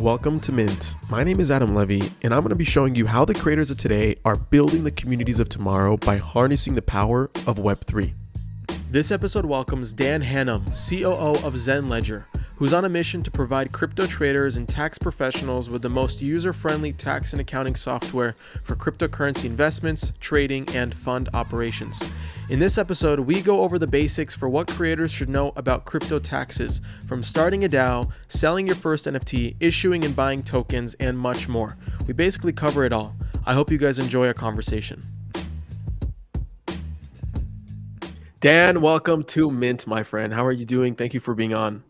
Welcome to Mint. My name is Adam Levy, and I'm going to be showing you how the creators of today are building the communities of tomorrow by harnessing the power of Web3. This episode welcomes Dan Hannum, COO of ZenLedger, who's on a mission to provide crypto traders and tax professionals with the most user friendly tax and accounting software for cryptocurrency investments, trading, and fund operations. In this episode, we go over the basics for what creators should know about crypto taxes, from starting a DAO, selling your first NFT, issuing and buying tokens, and much more. We basically cover it all. I hope you guys enjoy our conversation. Dan, welcome to Mint, my friend. How are you doing? Thank you for being on.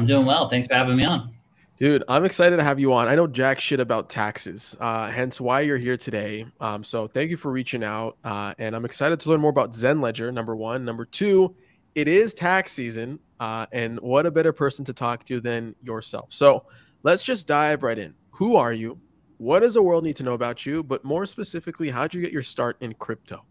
I'm doing well. Thanks for having me on. Dude, I'm excited to have you on. I know jack shit about taxes, uh, hence why you're here today. Um, so thank you for reaching out. Uh, and I'm excited to learn more about ZenLedger, number one. Number two, it is tax season. Uh, and what a better person to talk to than yourself. So let's just dive right in. Who are you? What does the world need to know about you? But more specifically, how'd you get your start in crypto?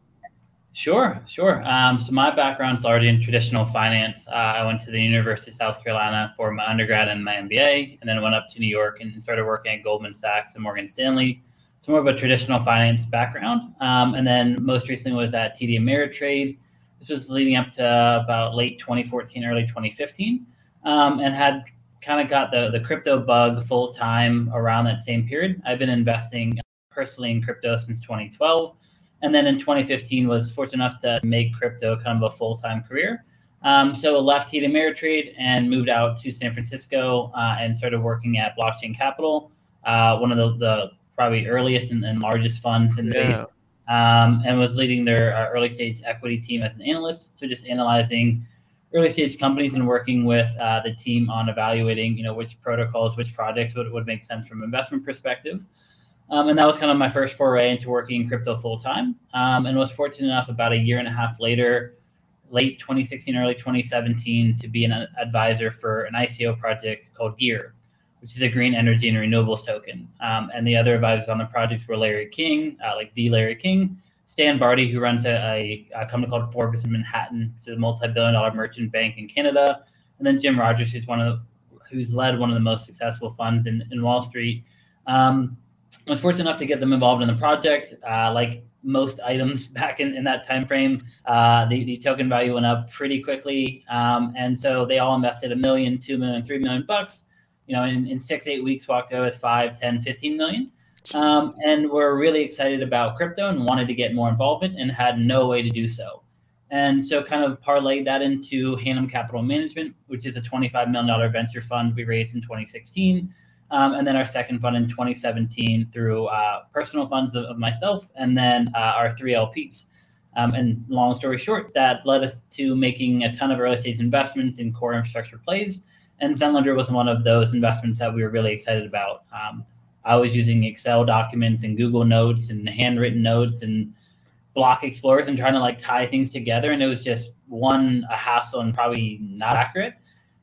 Sure, sure. Um, so my background's already in traditional finance. Uh, I went to the University of South Carolina for my undergrad and my MBA, and then went up to New York and started working at Goldman Sachs and Morgan Stanley. It's more of a traditional finance background. Um, and then most recently was at TD Ameritrade. This was leading up to about late 2014, early 2015, um, and had kind of got the, the crypto bug full time around that same period. I've been investing personally in crypto since 2012 and then in 2015 was fortunate enough to make crypto kind of a full-time career. Um, so left TD Ameritrade and moved out to San Francisco uh, and started working at Blockchain Capital, uh, one of the, the, probably earliest and, and largest funds in the yeah. space, um, and was leading their uh, early stage equity team as an analyst. So just analyzing early stage companies and working with uh, the team on evaluating, you know, which protocols, which projects would, would make sense from investment perspective. Um, and that was kind of my first foray into working in crypto full time. Um, and was fortunate enough about a year and a half later, late 2016, early 2017, to be an advisor for an ICO project called Gear, which is a green energy and renewables token. Um, and the other advisors on the project were Larry King, uh, like the Larry King, Stan Bharti, who runs a, a, a company called Forbes in Manhattan, which is a multi-billion dollar merchant bank in Canada, and then Jim Rogers, who's one of the, who's led one of the most successful funds in, in Wall Street. Um, I was fortunate enough to get them involved in the project. Uh, like most items back in, in that time frame, uh, the, the token value went up pretty quickly. Um, and so they all invested a million, two million, three million bucks. You know, in, in six, eight weeks, walked away with five, 10, 15 million. Um, and we're really excited about crypto and wanted to get more involvement and had no way to do so. And so, kind of parlayed that into Hannum Capital Management, which is a $25 million venture fund we raised in 2016 um, and then our second fund in 2017 through uh, personal funds of, of, myself, and then uh, our three LPs. Um, and long story short, that led us to making a ton of early stage investments in core infrastructure plays. And Zenledger was one of those investments that we were really excited about. Um, I was using Excel documents and Google Notes and handwritten notes and block explorers and trying to like tie things together. And it was just one, a hassle and probably not accurate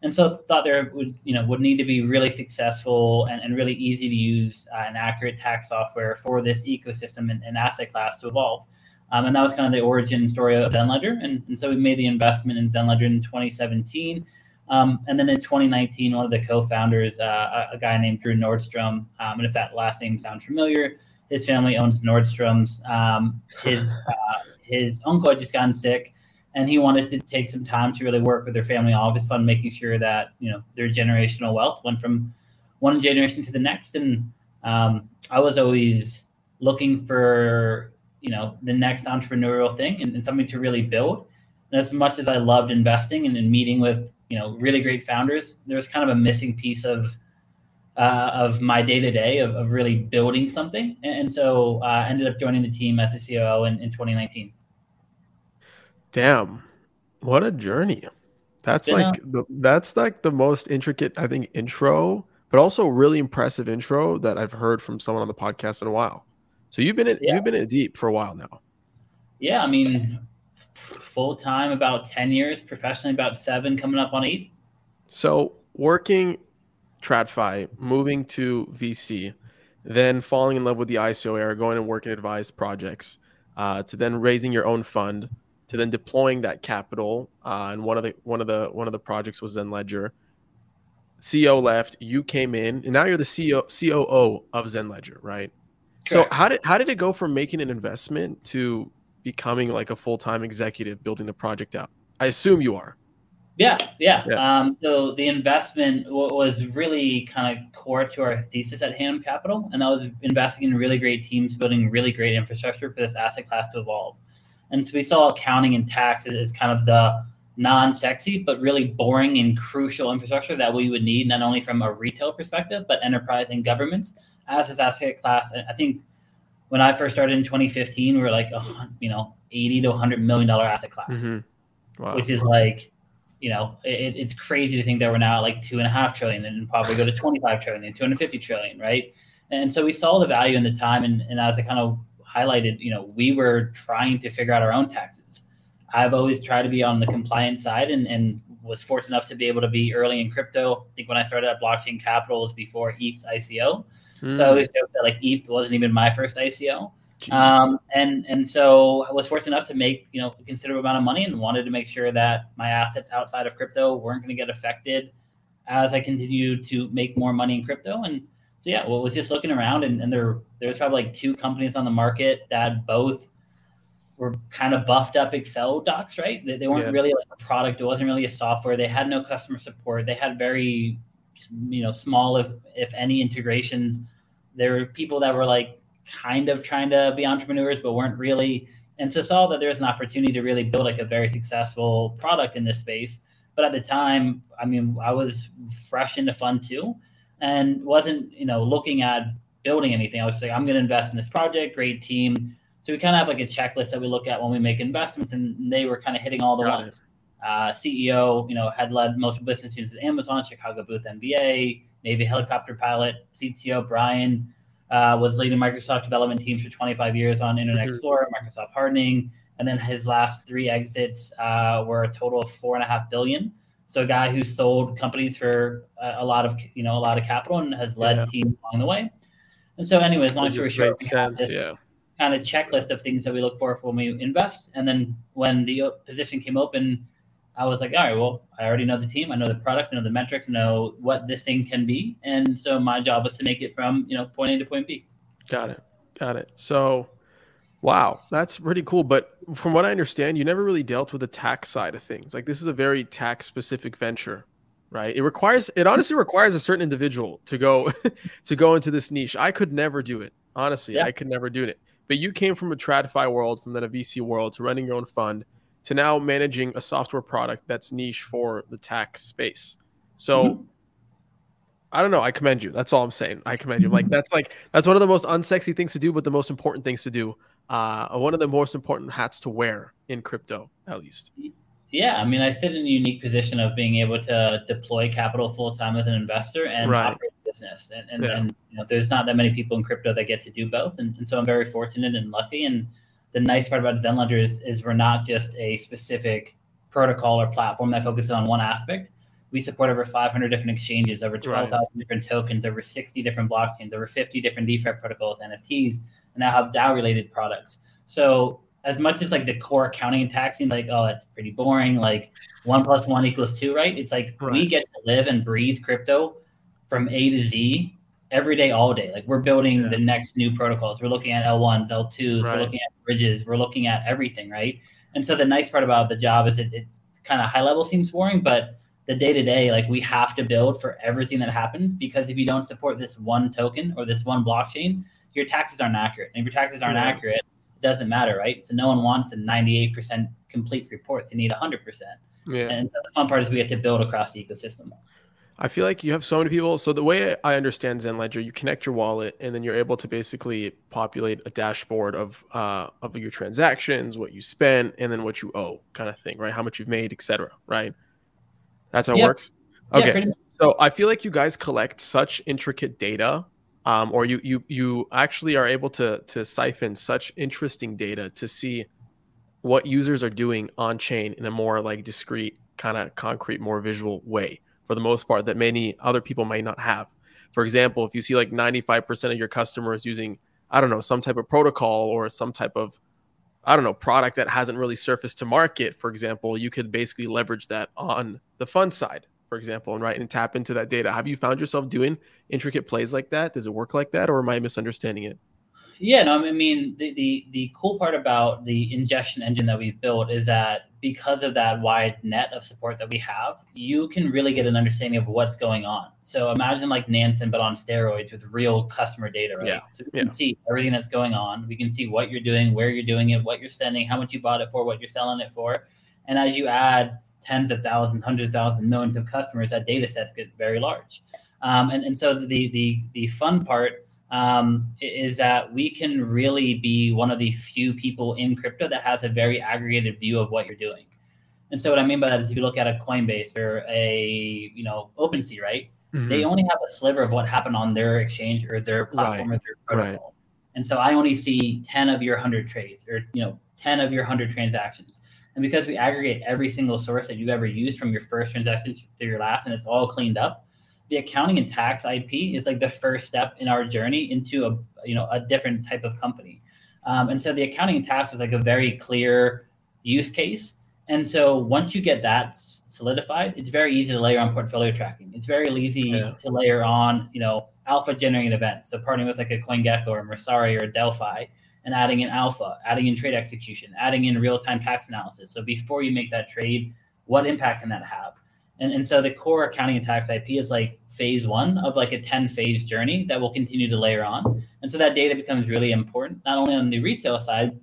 and so thought there would you know would need to be really successful and, and really easy to use uh, and accurate tax software for this ecosystem and, and asset class to evolve. Um, and that was kind of the origin story of zenledger. And, and so we made the investment in zenledger in 2017 um, and then in 2019 one of the co-founders uh, a, guy named drew nordstrom um, and if that last name sounds familiar his family owns nordstrom's um, his uh, his uncle had just gotten sick and he wanted to take some time to really work with their family office on making sure that you know their generational wealth went from one generation to the next. And um, i was always looking for you know the next entrepreneurial thing and, and, something to really build. And as much as i loved investing and, and meeting with you know really great founders there was kind of a missing piece of uh, of my day to day of really building something. And, and so uh, i ended up joining the team as a coo in, in 2019 Damn, what a journey! That's yeah. like the that's like the most intricate I think intro, but also really impressive intro that I've heard from someone on the podcast in a while. So you've been in, yeah. you've been in deep for a while now. Yeah, I mean, full time about ten years, professionally about seven, coming up on eight. So working TradFi, moving to VC, then falling in love with the ICO era, going and working advised projects, uh, to then raising your own fund to then deploying that capital. Uh, and one of the one of the one of the projects was ZenLedger. CEO left, you came in, and now you're the CEO COO of ZenLedger, right? Correct. So how did how did it go from making an investment to becoming like a full time executive building the project out? I assume you are. Yeah, yeah. yeah. Um, so the investment was really kind of core to our thesis at Hannum Capital, and that was investing in really great teams, building really great infrastructure for this asset class to evolve. And so we saw accounting and tax as kind of the non-sexy but really boring and crucial infrastructure that we would need not only from a retail perspective but enterprise and governments as this asset class. I think when I first started in 2015, we were like, a, you know, 80 to 100 million dollar asset class, mm-hmm. wow. which is like, you know, it, it's crazy to think that we're now at like two and a half trillion and probably go to 25 trillion and 250 trillion, right? And so we saw the value in the time, and, and as I kind of highlighted, you know, we were trying to figure out our own taxes. I've always tried to be on the compliance side and, and was fortunate enough to be able to be early in crypto. I think when I started at Blockchain Capital was before ETH ICO. Mm. So I always joke that like ETH wasn't even my first ICO. Um, and and so I was fortunate enough to make you know a considerable amount of money and wanted to make sure that my assets outside of crypto weren't going to get affected as I continued to make more money in crypto. And so yeah, well, was just looking around and, and there there was probably like two companies on the market that both were kind of buffed up Excel docs, right? They, they weren't yeah. really like a product. It wasn't really a software. They had no customer support. They had very you know small if if any integrations there were people that were like kind of trying to be entrepreneurs but weren't really and so saw that there's an opportunity to really build like a very successful product in this space but at the time i mean i was fresh into fund too and wasn't you know looking at building anything i was like i'm going to invest in this project great team so we kind of have like a checklist that we look at when we make investments and they were kind of hitting all the Got ones uh, CEO, you know, had led multiple business units at Amazon, Chicago Booth MBA, Navy helicopter pilot. CTO Brian uh, was leading Microsoft development teams for 25 years on Internet mm-hmm. Explorer, Microsoft hardening, and then his last three exits uh, were a total of four and a half billion. So a guy who sold companies for a, a lot of you know a lot of capital and has led yeah. teams along the way. And so, anyways, long story short, sense, yeah. kind of checklist of things that we look for when we invest. And then when the position came open I was like, all right, well, I already know the team, I know the product, I know the metrics, I know what this thing can be, and so my job was to make it from you know point A to point B. Got it, got it. So, wow, that's pretty cool. But from what I understand, you never really dealt with the tax side of things. Like this is a very tax specific venture, right? It requires, it honestly requires a certain individual to go to go into this niche. I could never do it. Honestly, yeah. I could never do it. But you came from a TradFi world, from then a VC world, to running your own fund to now managing a software product that's niche for the tax space. So mm-hmm. I don't know. I commend you. That's all I'm saying. I commend you. Like that's like that's one of the most unsexy things to do, but the most important things to do. Uh, one of the most important hats to wear in crypto, at least. Yeah, I mean, I sit in a unique position of being able to deploy capital full time as an investor and right. operate business, and and, yeah. and you know, there's not that many people in crypto that get to do both, and, and so I'm very fortunate and lucky, and the nice part about ZenLedger is, is we're not just a specific protocol or platform that focuses on one aspect. We support over 500 different exchanges, over 12,000 right. different tokens, over 60 different blockchains, over 50 different DeFi protocols, NFTs, and now have DAO related products. So as much as like the core accounting and taxing, like, oh, that's pretty boring. Like one plus one equals two, right? It's like right. we get to live and breathe crypto from A to Z every day, all day. Like we're building yeah. the next new protocols. We're looking at L1s, L2s, right. we're looking at bridges, we're looking at everything, right? And so the nice part about the job is it, it's kind of high level seems boring, but the day to day, like we have to build for everything that happens because if you don't support this one token or this one blockchain, your taxes aren't accurate. And if your taxes aren't yeah. accurate, it doesn't matter, right? So no one wants a 98% complete report. They need 100%. Yeah. And so the fun part is we get to build across the ecosystem. I feel like you have so many people. So the way I understand ZenLedger, you connect your wallet, and then you're able to basically populate a dashboard of uh, of your transactions, what you spent, and then what you owe, kind of thing, right? How much you've made, etc. Right? That's how it works. Okay. Yeah, so I feel like you guys collect such intricate data, um, or you you you actually are able to to siphon such interesting data to see what users are doing on chain in a more like discrete, kind of concrete, more visual way for the most part that many other people might not have. For example, if you see like 95% of your customers using, I don't know, some type of protocol or some type of, I don't know, product that hasn't really surfaced to market, for example, you could basically leverage that on the fund side, for example, and right and tap into that data. Have you found yourself doing intricate plays like that? Does it work like that, or am I misunderstanding it? Yeah, no, I mean the, the the cool part about the ingestion engine that we've built is that because of that wide net of support that we have, you can really get an understanding of what's going on. So imagine like Nansen but on steroids with real customer data, right? Yeah. So we can Yeah. see everything that's going on. We can see what you're doing, where you're doing it, what you're sending, how much you bought it for, what you're selling it for. And as you add tens of thousands, hundreds of thousands, millions of customers, that data sets get very large. Um, and, and so the the the fun part um, is that we can really be one of the few people in crypto that has a very aggregated view of what you're doing. And so what I mean by that is if you look at a Coinbase or a you know OpenSea, right? Mhm. They only have a sliver of what happened on their exchange or their platform or their right. protocol. And so I only see 10 of your 100 trades or you know 10 of your 100 transactions. And because we aggregate every single source that you've ever used from your first transaction to your last and it's all cleaned up, the accounting and tax IP is like the first step in our journey into a you know a different type of company. Um, and so the accounting and tax is like a very clear use case. And so once you get that solidified, it's very easy to layer on portfolio tracking. It's very easy Yeah. to layer on, you know, alpha generating events. So partnering with like a CoinGecko or a Messari or a Delphi and adding in alpha, adding in trade execution, adding in real-time tax analysis. So before you make that trade, what impact can that have? And, and so the core accounting and tax IP is like phase one of like a 10 phase journey that will continue to layer on. And so that data becomes really important, not only on the retail side,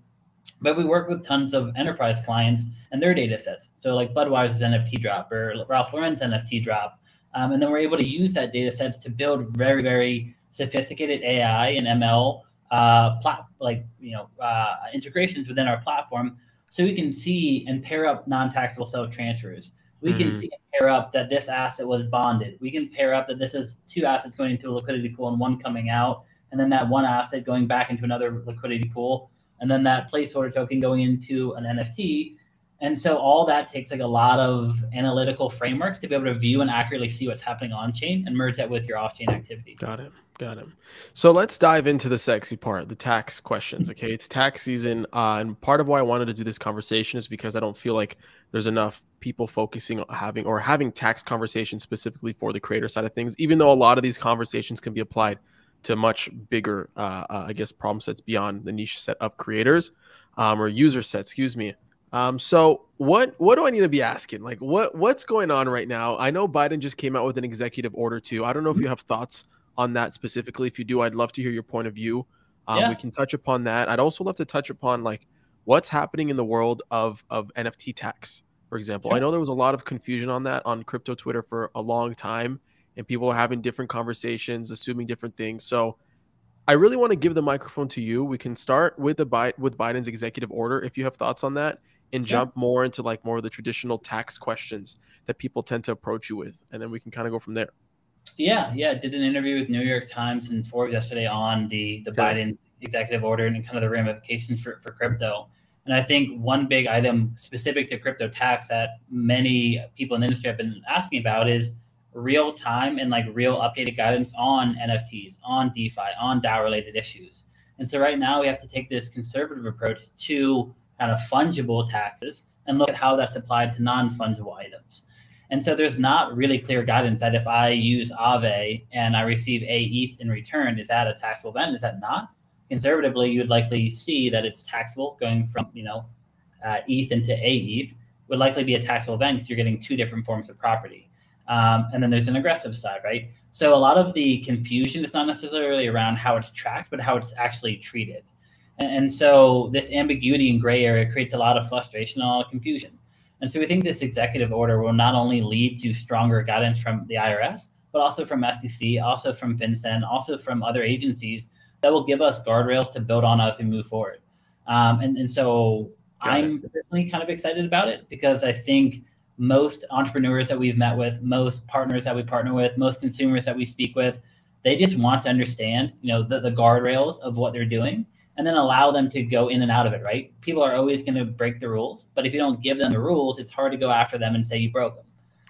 but we work with tons of enterprise clients and their data sets. So like Budweiser's NFT drop or Ralph Lauren's NFT drop. Um, and then we're able to use that data set to build very, very sophisticated AI and ML uh, plat- like you know uh, integrations within our platform, so we can see and pair up non-taxable self transfers. We can Mhm. see and pair up that this asset was bonded. We can pair up that this is two assets going into a liquidity pool and one coming out, and then that one asset going back into another liquidity pool, and then that placeholder token going into an NFT. And so all that takes like a lot of analytical frameworks to be able to view and accurately see what's happening on chain and merge that with your off chain activity. Got it. Got him. So let's dive into the sexy part, the tax questions. Okay, it's tax season, uh, and part of why I wanted to do this conversation is because I don't feel like there's enough people focusing on having or having tax conversations specifically for the creator side of things. Even though a lot of these conversations can be applied to much bigger, uh, uh, I guess, problem sets beyond the niche set of creators um, or user sets. Excuse me. Um, so what what do I need to be asking? Like what what's going on right now? I know Biden just came out with an executive order too. I don't know if you have thoughts on that specifically. If you do, I'd love to hear your point of view. Um, Yeah. We can touch upon that. I'd also love to touch upon like what's happening in the world of of NFT tax, for example. I know there was a lot of confusion on that on crypto Twitter for a long time, and people were having different conversations, assuming different things. So. I really want to give the microphone to you. We can start with the Bi- with Biden's executive order if you have thoughts on that, and Sure. jump more into like more of the traditional tax questions that people tend to approach you with, and then we can kind of go from there. Yeah, yeah. Did an interview with New York Times and Forbes yesterday on the the Okay. Biden executive order and kind of the ramifications for, for crypto. And I think one big item specific to crypto tax that many people in the industry have been asking about is real time and like real updated guidance on NFTs, on DeFi, on DAO related issues. And so right now we have to take this conservative approach to kind of fungible taxes and look at how that's applied to non-fungible items. And so there's not really clear guidance that if I use Aave and I receive a ETH in return, is that a taxable event? Is that not? Conservatively, you would likely see that it's taxable going from you know uh, ETH into a ETH would likely be a taxable event because you're getting two different forms of property. Um, and then there's an aggressive side, right? So a lot of the confusion is not necessarily around how it's tracked, but how it's actually treated. And, and so this ambiguity and gray area creates a lot of frustration and a lot of confusion. And so we think this executive order will not only lead to stronger guidance from the IRS, but also from SEC, also from FinCEN, also from other agencies that will give us guardrails to build on as we move forward. Um, and, and so Got I'm personally kind of excited about it because I think most entrepreneurs that we've met with, most partners that we partner with, most consumers that we speak with, they just want to understand, you know, the, the guardrails of what they're doing and then allow them to go in and out of it, right? People are always going to break the rules, but if you don't give them the rules, it's hard to go after them and say you broke them.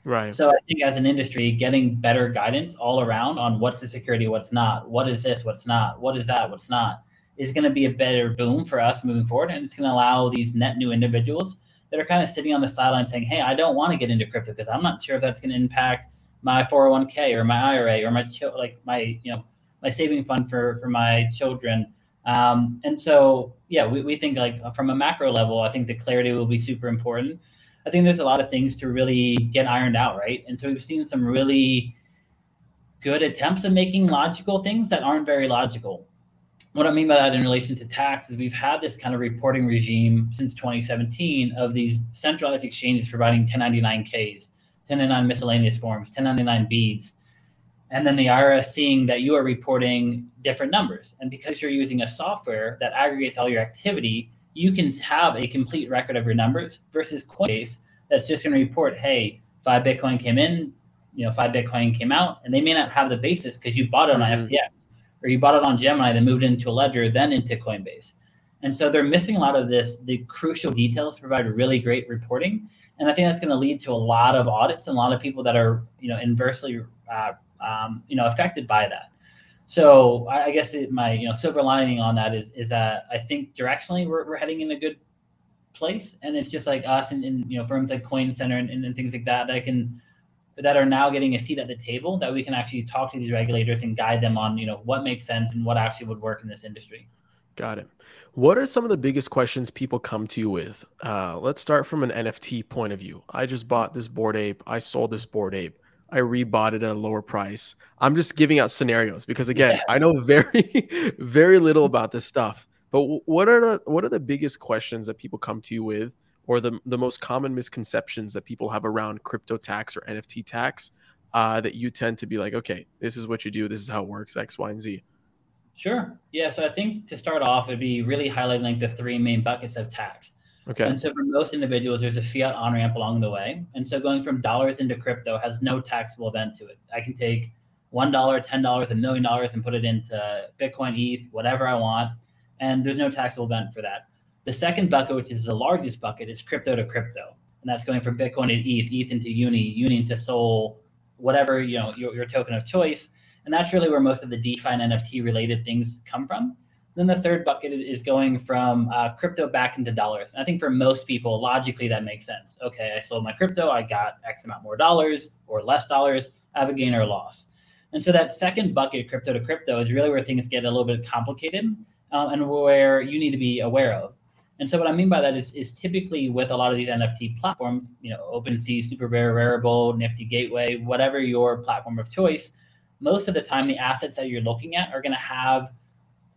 Right. So I think as an industry, getting better guidance all around on what's the security, what's not, what is this, what's not, what is that, what's not, is going to be a better boom for us moving forward, and it's going to allow these net new individuals that are kind of sitting on the sideline saying, "Hey, I don't want to get into crypto because I'm not sure if that's going to impact my 401k or my IRA or my like my you know my saving fund for for my children." Um, and so, yeah, we, we think like from a macro level, I think the clarity will be super important. I think there's a lot of things to really get ironed out, right? And so we've seen some really good attempts of making logical things that aren't very logical. What I mean by that in relation to tax is we've had this kind of reporting regime since 2017 of these centralized exchanges providing 1099Ks, 1099 miscellaneous forms, 1099Bs, and then the IRS seeing that you are reporting different numbers. And because you're using a software that aggregates all your activity, you can have a complete record of your numbers versus Coinbase that's just going to report, hey, five Bitcoin came in, you know, five Bitcoin came out, and they may not have the basis because you bought it on mm-hmm. FTX or you bought it on Gemini, then moved into a ledger, then into Coinbase. And so they're missing a lot of this, the crucial details to provide really great reporting. And I think that's going to lead to a lot of audits and a lot of people that are, you know, inversely, uh, um, you know, affected by that. So I, I guess it, my, you know, silver lining on that is, is that I think directionally we're, we're heading in a good place. And it's just like us and, and you know, firms like Coin Center and, and, and things like that that can that are now getting a seat at the table that we can actually talk to these regulators and guide them on you know what makes sense and what actually would work in this industry. Got it. What are some of the biggest questions people come to you with? Uh, let's start from an nft point of view. I just bought this Bored Ape. I sold this Bored Ape i rebought it at a lower price i'm just giving out scenarios because again yeah. i know very very little about this stuff but what are the what are the biggest questions that people come to you with or the, the most common misconceptions that people have around crypto tax or NFT tax uh, that you tend to be like, okay, this is what you do, this is how it works, X, Y, and Z? Sure. Yeah. So I think to start off, it'd be really highlighting like the three main buckets of tax. Okay. And so for most individuals, there's a fiat on ramp along the way. And so going from dollars into crypto has no taxable event to it. I can take $1, $10, a million dollars and put it into Bitcoin, ETH, whatever I want. And there's no taxable event for that. The second bucket, which is the largest bucket, is crypto to crypto, and that's going from Bitcoin to ETH, ETH into Uni, Uni into Sol, whatever you know your, your token of choice, and that's really where most of the DeFi and NFT related things come from. Then the third bucket is going from uh, crypto back into dollars. And I think for most people, logically, that makes sense. Okay, I sold my crypto, I got X amount more dollars or less dollars, I have a gain or a loss. And so that second bucket, crypto to crypto, is really where things get a little bit complicated uh, and where you need to be aware of. And so what I mean by that is, is typically with a lot of these NFT platforms, you know, OpenSea, Super Rare, Rarible, Nifty Gateway, whatever your platform of choice, most of the time the assets that you're looking at are going to have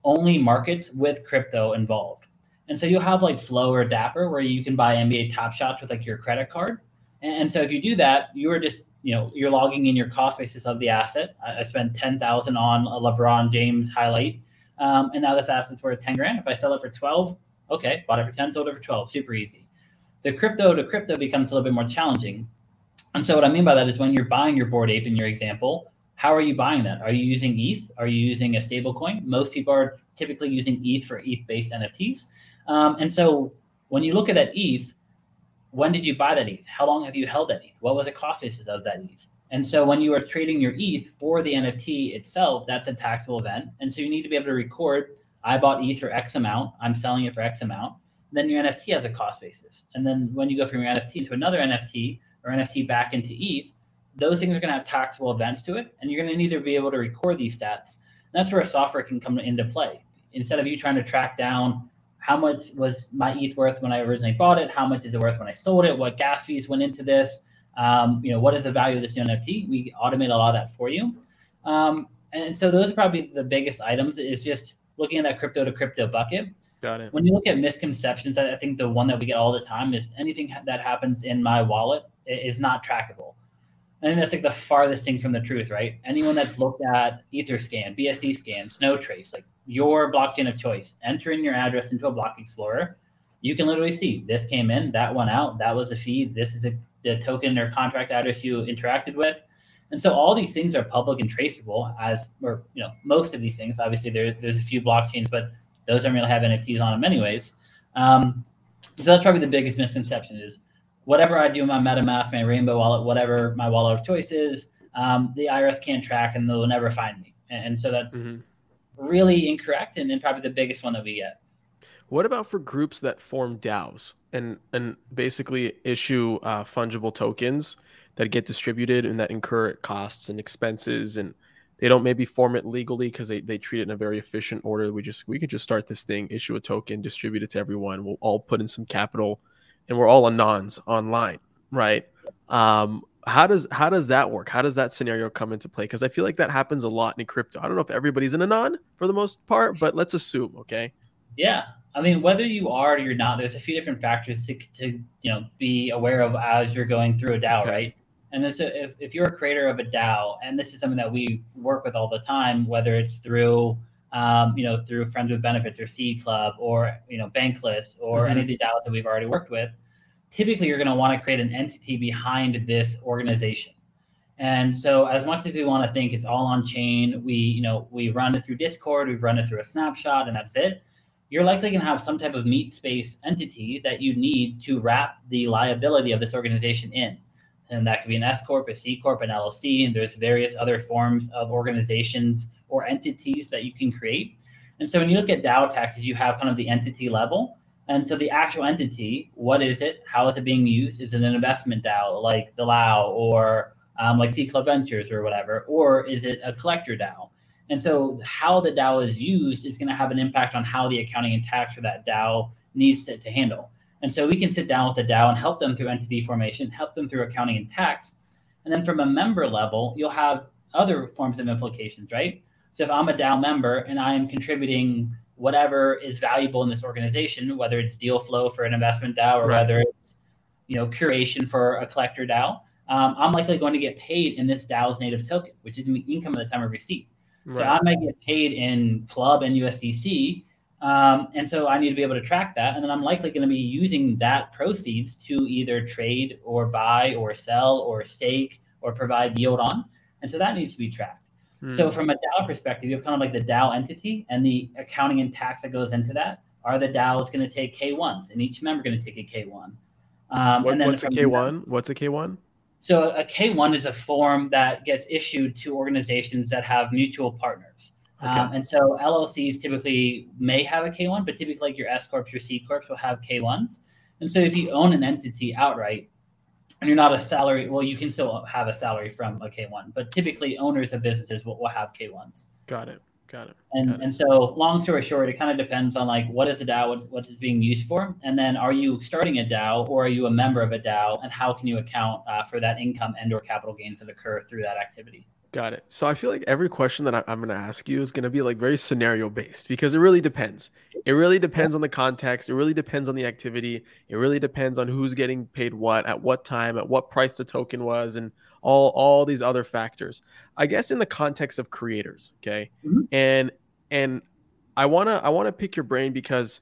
only markets with crypto involved. And so you'll have like Flow or Dapper where you can buy NBA Top Shots with like your credit card. And so if you do that, you are just, you know, you're logging in your cost basis of the asset. I, spent 10,000 on a LeBron James highlight. Um, and now this asset's worth 10 grand. If I sell it for 12, Okay, bought it for 10, sold it for 12. Super easy. The crypto to crypto becomes a little bit more challenging. And so what I mean by that is when you're buying your Bored Ape in your example, how are you buying that? Are you using ETH? Are you using a stable coin? Most people are typically using ETH for ETH-based NFTs. Um, and so when you look at that ETH, when did you buy that ETH? How long have you held that ETH? What was the cost basis of that ETH? And so when you are trading your ETH for the NFT itself, that's a taxable event. And so you need to be able to record I bought ETH for X amount. I'm selling it for X amount. Then your NFT has a cost basis. And then when you go from your NFT to another NFT or NFT back into ETH, those things are going to have taxable events to it. And you're going to need to be able to record these stats. And that's where a software can come into play. Instead of you trying to track down how much was my ETH worth when I originally bought it, how much is it worth when I sold it, what gas fees went into this, um, you know, what is the value of this new NFT? We automate a lot of that for you. Um, and so those are probably the biggest items is just looking at that crypto to crypto bucket. Got it. When you look at misconceptions, I think the one that we get all the time is anything that happens in my wallet is not trackable. I think that's like the farthest thing from the truth, right? Anyone that's looked at Etherscan, BscScan, Snowtrace, like your blockchain of choice, enter in your address into a block explorer, you can literally see this came in, that went out, that was a fee, this is a, the token or contract address you interacted with. And so all these things are public and traceable as, or, you know, most of these things, obviously there, there's a few blockchains, but those don't really have NFTs on them anyways. Um, so that's probably the biggest misconception is whatever I do in my MetaMask, my Rainbow wallet, whatever my wallet of choice is, um, the IRS can't track and they'll never find me. And, and so that's mm-hmm. really incorrect and, and probably the biggest one that we get. What about for groups that form DAOs and and basically issue uh, fungible tokens that get distributed and that incur costs and expenses and they don't maybe form it legally because they, they treat it in a very efficient order. We just we could just start this thing, issue a token, distribute it to everyone. We'll all put in some capital, and we're all anons online, right? Um, how does how does that work? How does that scenario come into play? Because I feel like that happens a lot in crypto. I don't know if everybody's an anon for the most part, but let's assume, okay? Yeah, I mean, whether you are or you're not, there's a few different factors to, to you know be aware of as you're going through a DAO, okay. right? And then so if, if you're a creator of a DAO, and this is something that we work with all the time, whether it's through um, you know through Friends with Benefits or Seed Club or you know Bankless or mm-hmm. any of the DAOs that we've already worked with, typically you're going to want to create an entity behind this organization. And so as much as we want to think it's all on chain, we you know we run it through Discord, we've run it through a snapshot, and that's it. You're likely going to have some type of meat space entity that you need to wrap the liability of this organization in and that could be an S corp, a C corp, an LLC, and there's various other forms of organizations or entities that you can create. And so when you look at DAO taxes, you have kind of the entity level. And so the actual entity, what is it? How is it being used? Is it an investment DAO like the LAO or um, like Seed Club Ventures or whatever? Or is it a collector DAO? And so how the DAO is used is going to have an impact on how the accounting and tax for that DAO needs to, to handle. And so we can sit down with the DAO and help them through entity formation, help them through accounting and tax. And then from a member level, you'll have other forms of implications, right? So if I'm a DAO member and I am contributing whatever is valuable in this organization, whether it's deal flow for an investment DAO or right. whether it's you know curation for a collector DAO, um, I'm likely going to get paid in this DAO's native token, which is the income at the time of receipt. Right. So I might get paid in club and USDC, um, and so I need to be able to track that. And then I'm likely going to be using that proceeds to either trade or buy or sell or stake or provide yield on. And so that needs to be tracked. Hmm. So from a DAO perspective, you have kind of like the DAO entity and the accounting and tax that goes into that. Are the DAOs going to take K1s and each member going to take a K1? Um, what, and then what's a K1? what's a K1? So a K1 is a form that gets issued to organizations that have mutual partners. Okay. Um, and so LLCs typically may have a K1, but typically like your S corps, your C corps will have K1s. And so if you own an entity outright and you're not a salary, well, you can still have a salary from a K1, but typically owners of businesses will, will have K1s. Got it. Got it. And Got it. and so long story short, it kind of depends on like what is a DAO, what, what is being used for, and then are you starting a DAO or are you a member of a DAO, and how can you account uh, for that income and or capital gains that occur through that activity? Got it. So I feel like every question that I, am going to ask you is going to be like very scenario based because it really depends. It really depends on the context. It really depends on the activity. It really depends on who's getting paid what at what time, at what price the token was, and all all these other factors. I guess in the context of creators, okay, mm-hmm. and and I wanna I wanna pick your brain because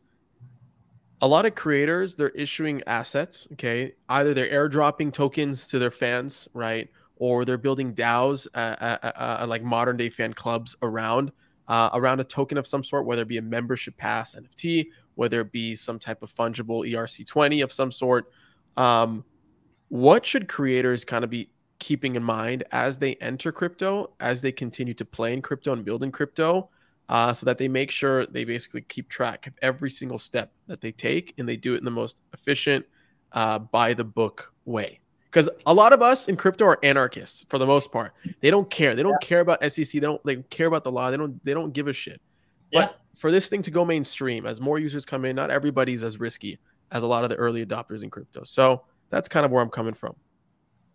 a lot of creators they're issuing assets, okay, either they're airdropping tokens to their fans, right or they're building DAOs, uh, uh, uh, uh, like modern day fan clubs around around a token of some sort, whether it be a membership pass NFT, whether it be some type of fungible ERC20 of some sort. Um, what should creators kind of be keeping in mind as they enter crypto, as they continue to play in crypto and build in crypto, uh, so that they make sure they basically keep track of every single step that they take and they do it in the most efficient, uh, by the book way? Because a lot of us in crypto are anarchists for the most part. They don't care. They don't yeah. care about SEC. They don't. They care about the law. They don't. They don't give a shit. Yeah. But for this thing to go mainstream, as more users come in, not everybody's as risky as a lot of the early adopters in crypto. So that's kind of where I'm coming from.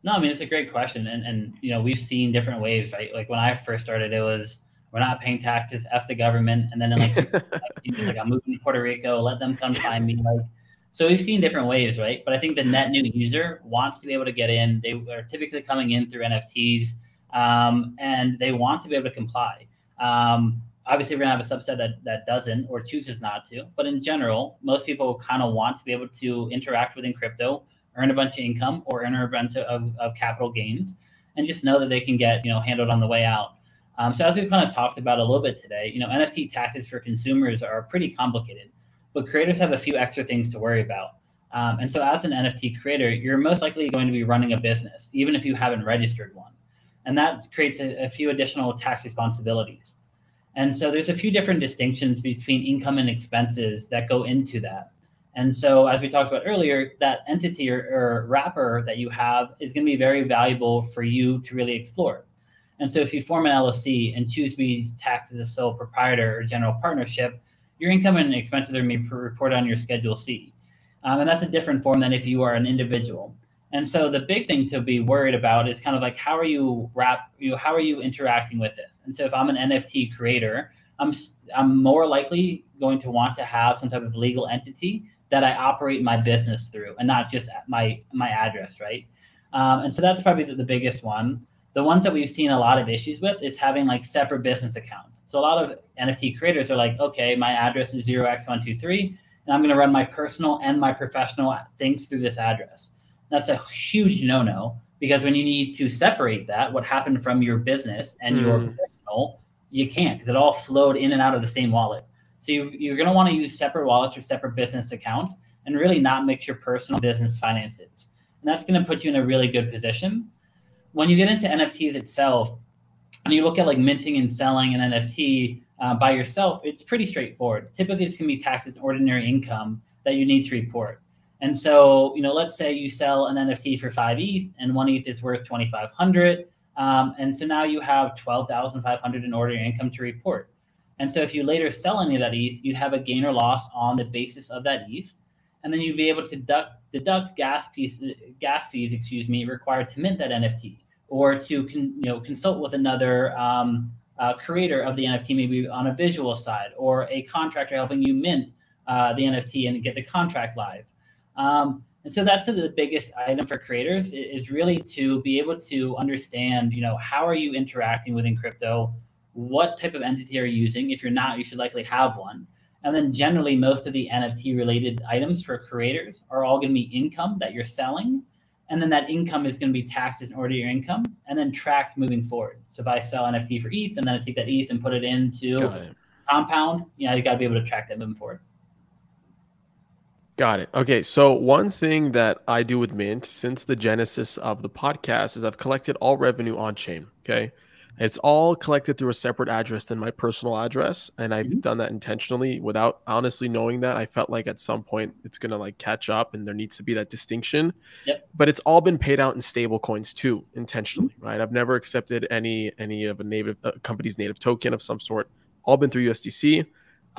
No, I mean it's a great question, and and you know we've seen different waves, right? Like when I first started, it was we're not paying taxes, f the government, and then in like, like I'm moving to Puerto Rico, let them come find me, like so we've seen different waves, right? But I think the net new user wants to be able to get in. They are typically coming in through NFTs, um, and they want to be able to comply. Um, obviously, we're gonna have a subset that that doesn't or chooses not to. But in general, most people kind of want to be able to interact within crypto, earn a bunch of income, or earn a bunch of, of capital gains, and just know that they can get you know handled on the way out. Um, so as we've kind of talked about a little bit today, you know, NFT taxes for consumers are pretty complicated but creators have a few extra things to worry about. Um, and so, as an NFT creator, you're most likely going to be running a business, even if you haven't registered one. And that creates a, a few additional tax responsibilities. And so there's a few different distinctions between income and expenses that go into that. And so, as we talked about earlier, that entity or, or wrapper that you have is going to be very valuable for you to really explore. And so, if you form an LLC and choose to be taxed as a sole proprietor or general partnership, your income and expenses are reported on your Schedule C. Um, and that's a different form than if you are an individual. And so the big thing to be worried about is kind of like how are you wrap you how are you interacting with this? And so if I'm an NFT creator, I'm I'm more likely going to want to have some type of legal entity that I operate my business through, and not just my my address, right? Um, and so that's probably the, the biggest one. The ones that we've seen a lot of issues with is having like separate business accounts. So a lot of NFT creators are like, okay, my address is zero x one two three, and I'm going to run my personal and my professional things through this address. That's a huge no-no because when you need to separate that, what happened from your business and mm. your personal, you can't because it all flowed in and out of the same wallet. So you, you're going to want to use separate wallets or separate business accounts and really not mix your personal business finances. And that's going to put you in a really good position. When you get into NFTs itself, and you look at like minting and selling an NFT uh, by yourself, it's pretty straightforward. Typically, it's going to be taxed as ordinary income that you need to report. And so, you know, let's say you sell an NFT for five ETH, and one ETH is worth twenty five hundred, um, and so now you have twelve thousand five hundred in ordinary income to report. And so if you later sell any of that ETH, you'd have a gain or loss on the basis of that ETH. And then you'd be able to deduct, deduct gas pieces, gas fees, excuse me, required to mint that NFT or to con, you know consult with another um, uh, creator of the NFT, maybe on a visual side, or a contractor helping you mint uh, the NFT and get the contract live. Um, and so that's the biggest item for creators is really to be able to understand, you know, how are you interacting within crypto? what type of entity are you using? If you're not, you should likely have one. And then generally, most of the NFT related items for creators are all going to be income that you're selling. And then that income is going to be taxed as an ordinary income and then tracked moving forward. So if I sell NFT for ETH and then I take that ETH and put it into it. compound, you know, you got to be able to track that moving forward. Got it. Okay. So, one thing that I do with Mint since the genesis of the podcast is I've collected all revenue on chain. Okay. It's all collected through a separate address than my personal address, and I've mm-hmm. done that intentionally without honestly knowing that. I felt like at some point it's gonna like catch up, and there needs to be that distinction. Yep. But it's all been paid out in stable coins too, intentionally, mm-hmm. right? I've never accepted any any of a native uh, company's native token of some sort. All been through USDC, uh,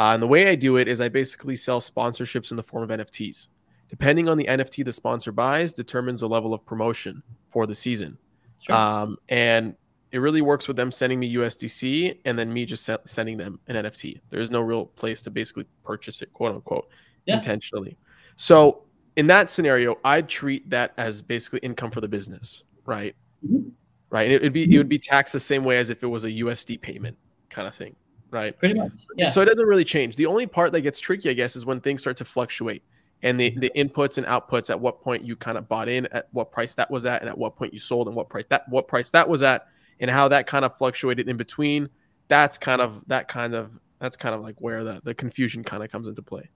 and the way I do it is I basically sell sponsorships in the form of NFTs. Depending on the NFT the sponsor buys, determines the level of promotion for the season. Sure. Um, and it really works with them sending me USDC and then me just sending them an NFT. There's no real place to basically purchase it, quote unquote, yeah. intentionally. So in that scenario, I'd treat that as basically income for the business, right? Mm-hmm. Right. And it would be it would be taxed the same way as if it was a USD payment kind of thing, right? Pretty much. Yeah. So it doesn't really change. The only part that gets tricky, I guess, is when things start to fluctuate and the, the inputs and outputs at what point you kind of bought in, at what price that was at, and at what point you sold and what price that what price that was at and how that kind of fluctuated in between. That's kind of that kind of that's kind of like where the, the confusion kind of comes into play.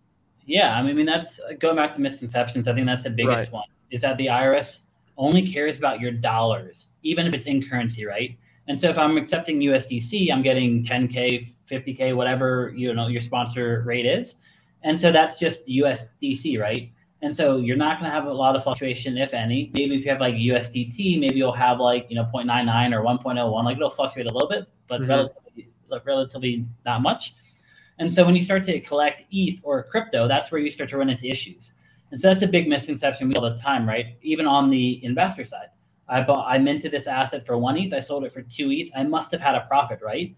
Yeah, I mean that's going back to misconceptions. I think that's the biggest right. one. Is that the IRS only cares about your dollars, even if it's in currency, right? And so if I'm accepting USDC, I'm getting 10k, 50k, whatever you know your sponsor rate is, and so that's just USDC, right? And so you're not going to have a lot of fluctuation, if any. Maybe if you have like USDT, maybe you'll have like, you know, 0.99 or 1.01. Like it'll fluctuate a little bit, but mm-hmm. relatively, like relatively not much. And so when you start to collect ETH or crypto, that's where you start to run into issues. And so that's a big misconception we all the time, right? Even on the investor side. I bought I minted this asset for one ETH, I sold it for two ETH. I must have had a profit, right?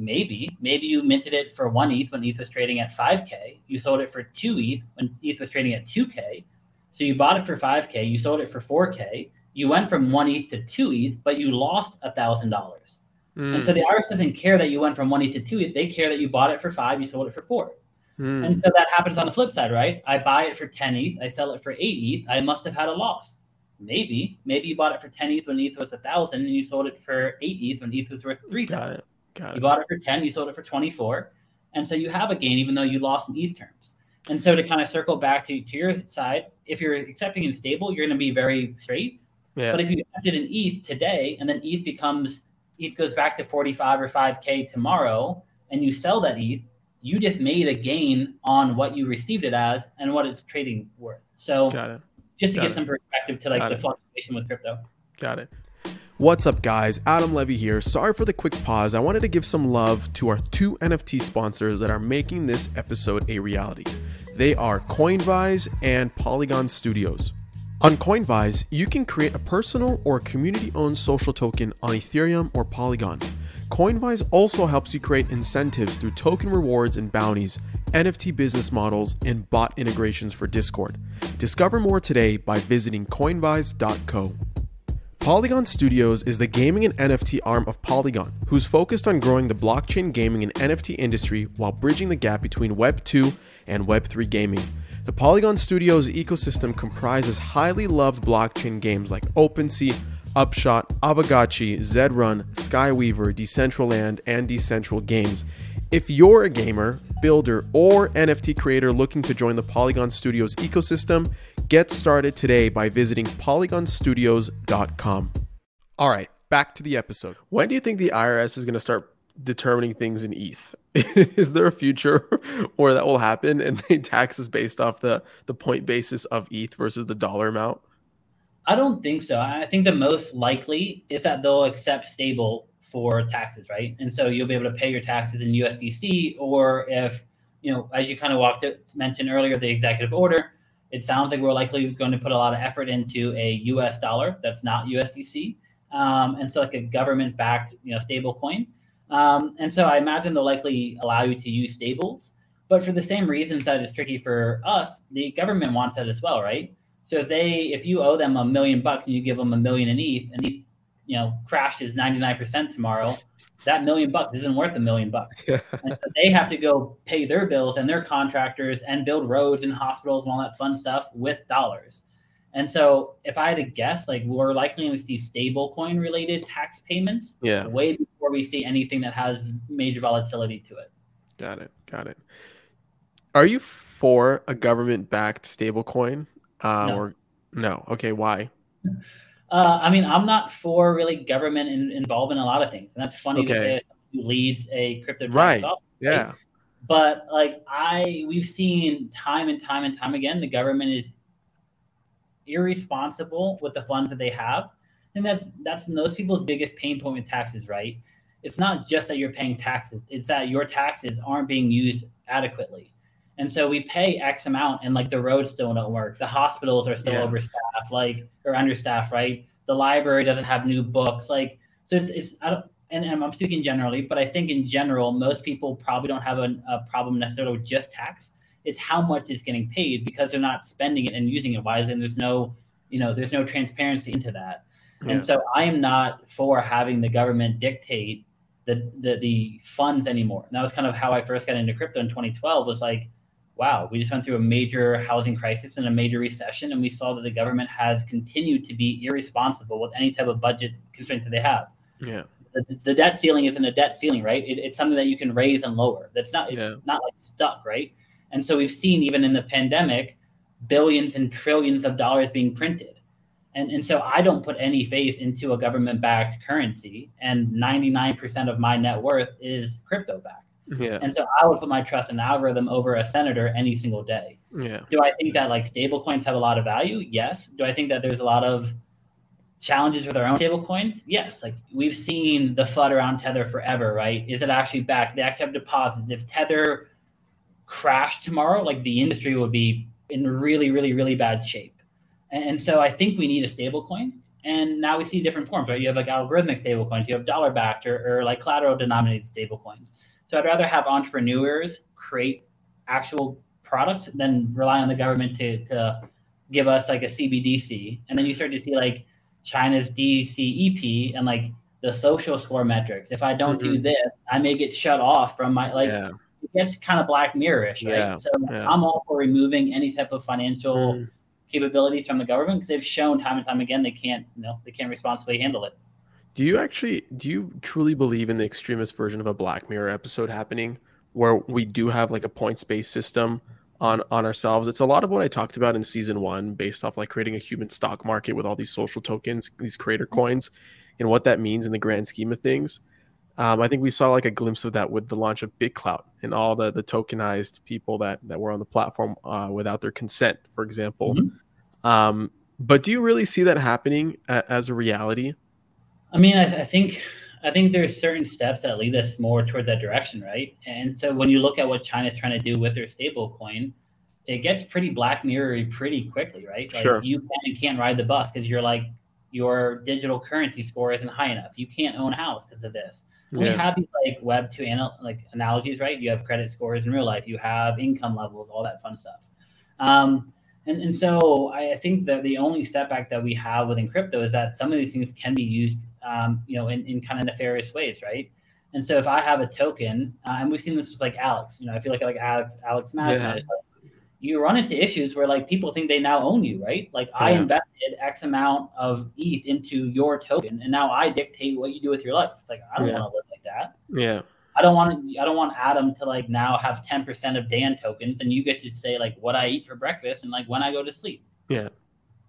Maybe maybe you minted it for one ETH when ETH was trading at 5k. You sold it for two ETH when ETH was trading at 2k. So you bought it for 5k. You sold it for 4k. You went from one ETH to two ETH, but you lost a thousand dollars. Hmm. And so the IRS doesn't care that you went from one ETH to two ETH. They care that you bought it for five. You sold it for four. Mm. And so that happens on the flip side, right? I buy it for 10 ETH. I sell it for eight ETH. I must have had a loss. Maybe, maybe you bought it for 10 ETH when ETH was a thousand, and you sold it for eight ETH when ETH was worth three thousand. Got you it. bought it for 10, you sold it for 24. And so you have a gain even though you lost in ETH terms. And so to kind of circle back to, to your side, if you're accepting in stable, you're going to be very straight. Yeah. But if you accepted in ETH today and then ETH becomes ETH goes back to 45 or 5K tomorrow, and you sell that ETH, you just made a gain on what you received it as and what it's trading worth. So just to Got give it. some perspective to like Got the it. fluctuation with crypto. Got it. What's up, guys? Adam Levy here. Sorry for the quick pause. I wanted to give some love to our two NFT sponsors that are making this episode a reality. They are Coinvise and Polygon Studios. On Coinvise, you can create a personal or community owned social token on Ethereum or Polygon. Coinvise also helps you create incentives through token rewards and bounties, NFT business models, and bot integrations for Discord. Discover more today by visiting coinvise.co. Polygon Studios is the gaming and NFT arm of Polygon, who's focused on growing the blockchain gaming and NFT industry while bridging the gap between Web 2 and Web 3 gaming. The Polygon Studios ecosystem comprises highly loved blockchain games like OpenSea, Upshot, Aavegotchi, Zedrun, Skyweaver, Decentraland, and Decentral Games. If you're a gamer, builder, or NFT creator looking to join the Polygon Studios ecosystem, get started today by visiting polygonstudios.com. All right, back to the episode. When do you think the IRS is going to start determining things in ETH? is there a future where that will happen and they tax us based off the the point basis of ETH versus the dollar amount? I don't think so. I think the most likely is that they'll accept stable for taxes, right? And so you'll be able to pay your taxes in USDC, or if you know, as you kind of walked it, mentioned earlier, the executive order. It sounds like we're likely going to put a lot of effort into a U.S. dollar that's not USDC, um, and so like a government-backed, you know, stable coin. Um, and so I imagine they'll likely allow you to use stables. But for the same reasons that it's tricky for us, the government wants that as well, right? So if they if you owe them a million bucks and you give them a million in ETH and ETH, you know, crashes 99% tomorrow, that million bucks isn't worth a million bucks. Yeah. And so they have to go pay their bills and their contractors and build roads and hospitals and all that fun stuff with dollars. And so if I had to guess, like we're likely to see stable coin related tax payments yeah. way before we see anything that has major volatility to it. Got it. Got it. Are you for a government backed stable coin? Uh, no. Or no? Okay, why? Uh, I mean, I'm not for really government in, involved in a lot of things, and that's funny okay. to say as who leads a crypto right. Software, yeah. Right? But like I, we've seen time and time and time again, the government is irresponsible with the funds that they have, and that's that's most people's biggest pain point with taxes, right? It's not just that you're paying taxes; it's that your taxes aren't being used adequately. And so we pay X amount and like the roads still don't work. The hospitals are still yeah. overstaffed, like or understaffed, right? The library doesn't have new books. Like so it's, it's I don't and, and I'm speaking generally, but I think in general, most people probably don't have a, a problem necessarily with just tax. It's how much is getting paid because they're not spending it and using it wisely. And there's no, you know, there's no transparency into that. Yeah. And so I am not for having the government dictate the, the the funds anymore. And that was kind of how I first got into crypto in 2012 was like, wow, we just went through a major housing crisis and a major recession, and we saw that the government has continued to be irresponsible with any type of budget constraints that they have. Yeah. The, the debt ceiling isn't a debt ceiling, right? It, it's something that you can raise and lower. That's not it's yeah. not like stuck, right? And so we've seen even in the pandemic, billions and trillions of dollars being printed. And, and so I don't put any faith into a government backed currency. And 99% of my net worth is crypto backed. Yeah. And so I would put my trust in an algorithm over a senator any single day. Yeah. Do I think that like stable coins have a lot of value? Yes. Do I think that there's a lot of challenges with our own stable coins? Yes. Like we've seen the FUD around Tether forever, right? Is it actually back? They actually have deposits. If Tether crashed tomorrow, like the industry would be in really, really, really bad shape. And, and so I think we need a stable coin. And now we see different forms, right? You have like algorithmic stable coins, you have dollar backed or, or like collateral denominated stable coins. So I'd rather have entrepreneurs create actual products than rely on the government to, to give us like a CBDC. And then you start to see like China's DCEP and like the social score metrics. If I don't mm-hmm. do this, I may get shut off from my like yeah. it gets kind of black mirrorish, right? Yeah. So yeah. I'm all for removing any type of financial mm. capabilities from the government because they've shown time and time again they can't, you know, they can't responsibly handle it. Do you actually do you truly believe in the extremist version of a Black Mirror episode happening where we do have like a points based system on on ourselves? It's a lot of what I talked about in season 1 based off like creating a human stock market with all these social tokens, these creator mm-hmm. coins and what that means in the grand scheme of things. Um, I think we saw like a glimpse of that with the launch of BitClout and all the the tokenized people that that were on the platform uh, without their consent, for example. Mm-hmm. Um, but do you really see that happening as a reality? I mean, I, I think I think there's certain steps that lead us more towards that direction, right? And so when you look at what China's trying to do with their stable coin, it gets pretty black mirror pretty quickly, right? Like sure. you can and can't ride the bus because you're like your digital currency score isn't high enough. You can't own a house because of this. Yeah. We have these like web two anal- like analogies, right? You have credit scores in real life, you have income levels, all that fun stuff. Um, and, and so I think that the only setback that we have within crypto is that some of these things can be used, um, you know, in, in kind of nefarious ways, right? And so if I have a token, uh, and we've seen this with like Alex, you know, I feel like like Alex Alex Masmej, yeah. like, you run into issues where like people think they now own you, right? Like yeah. I invested X amount of ETH into your token, and now I dictate what you do with your life. It's like I don't yeah. want to live like that. Yeah. I don't want I don't want Adam to like now have 10% of Dan tokens and you get to say like what I eat for breakfast and like when I go to sleep. Yeah.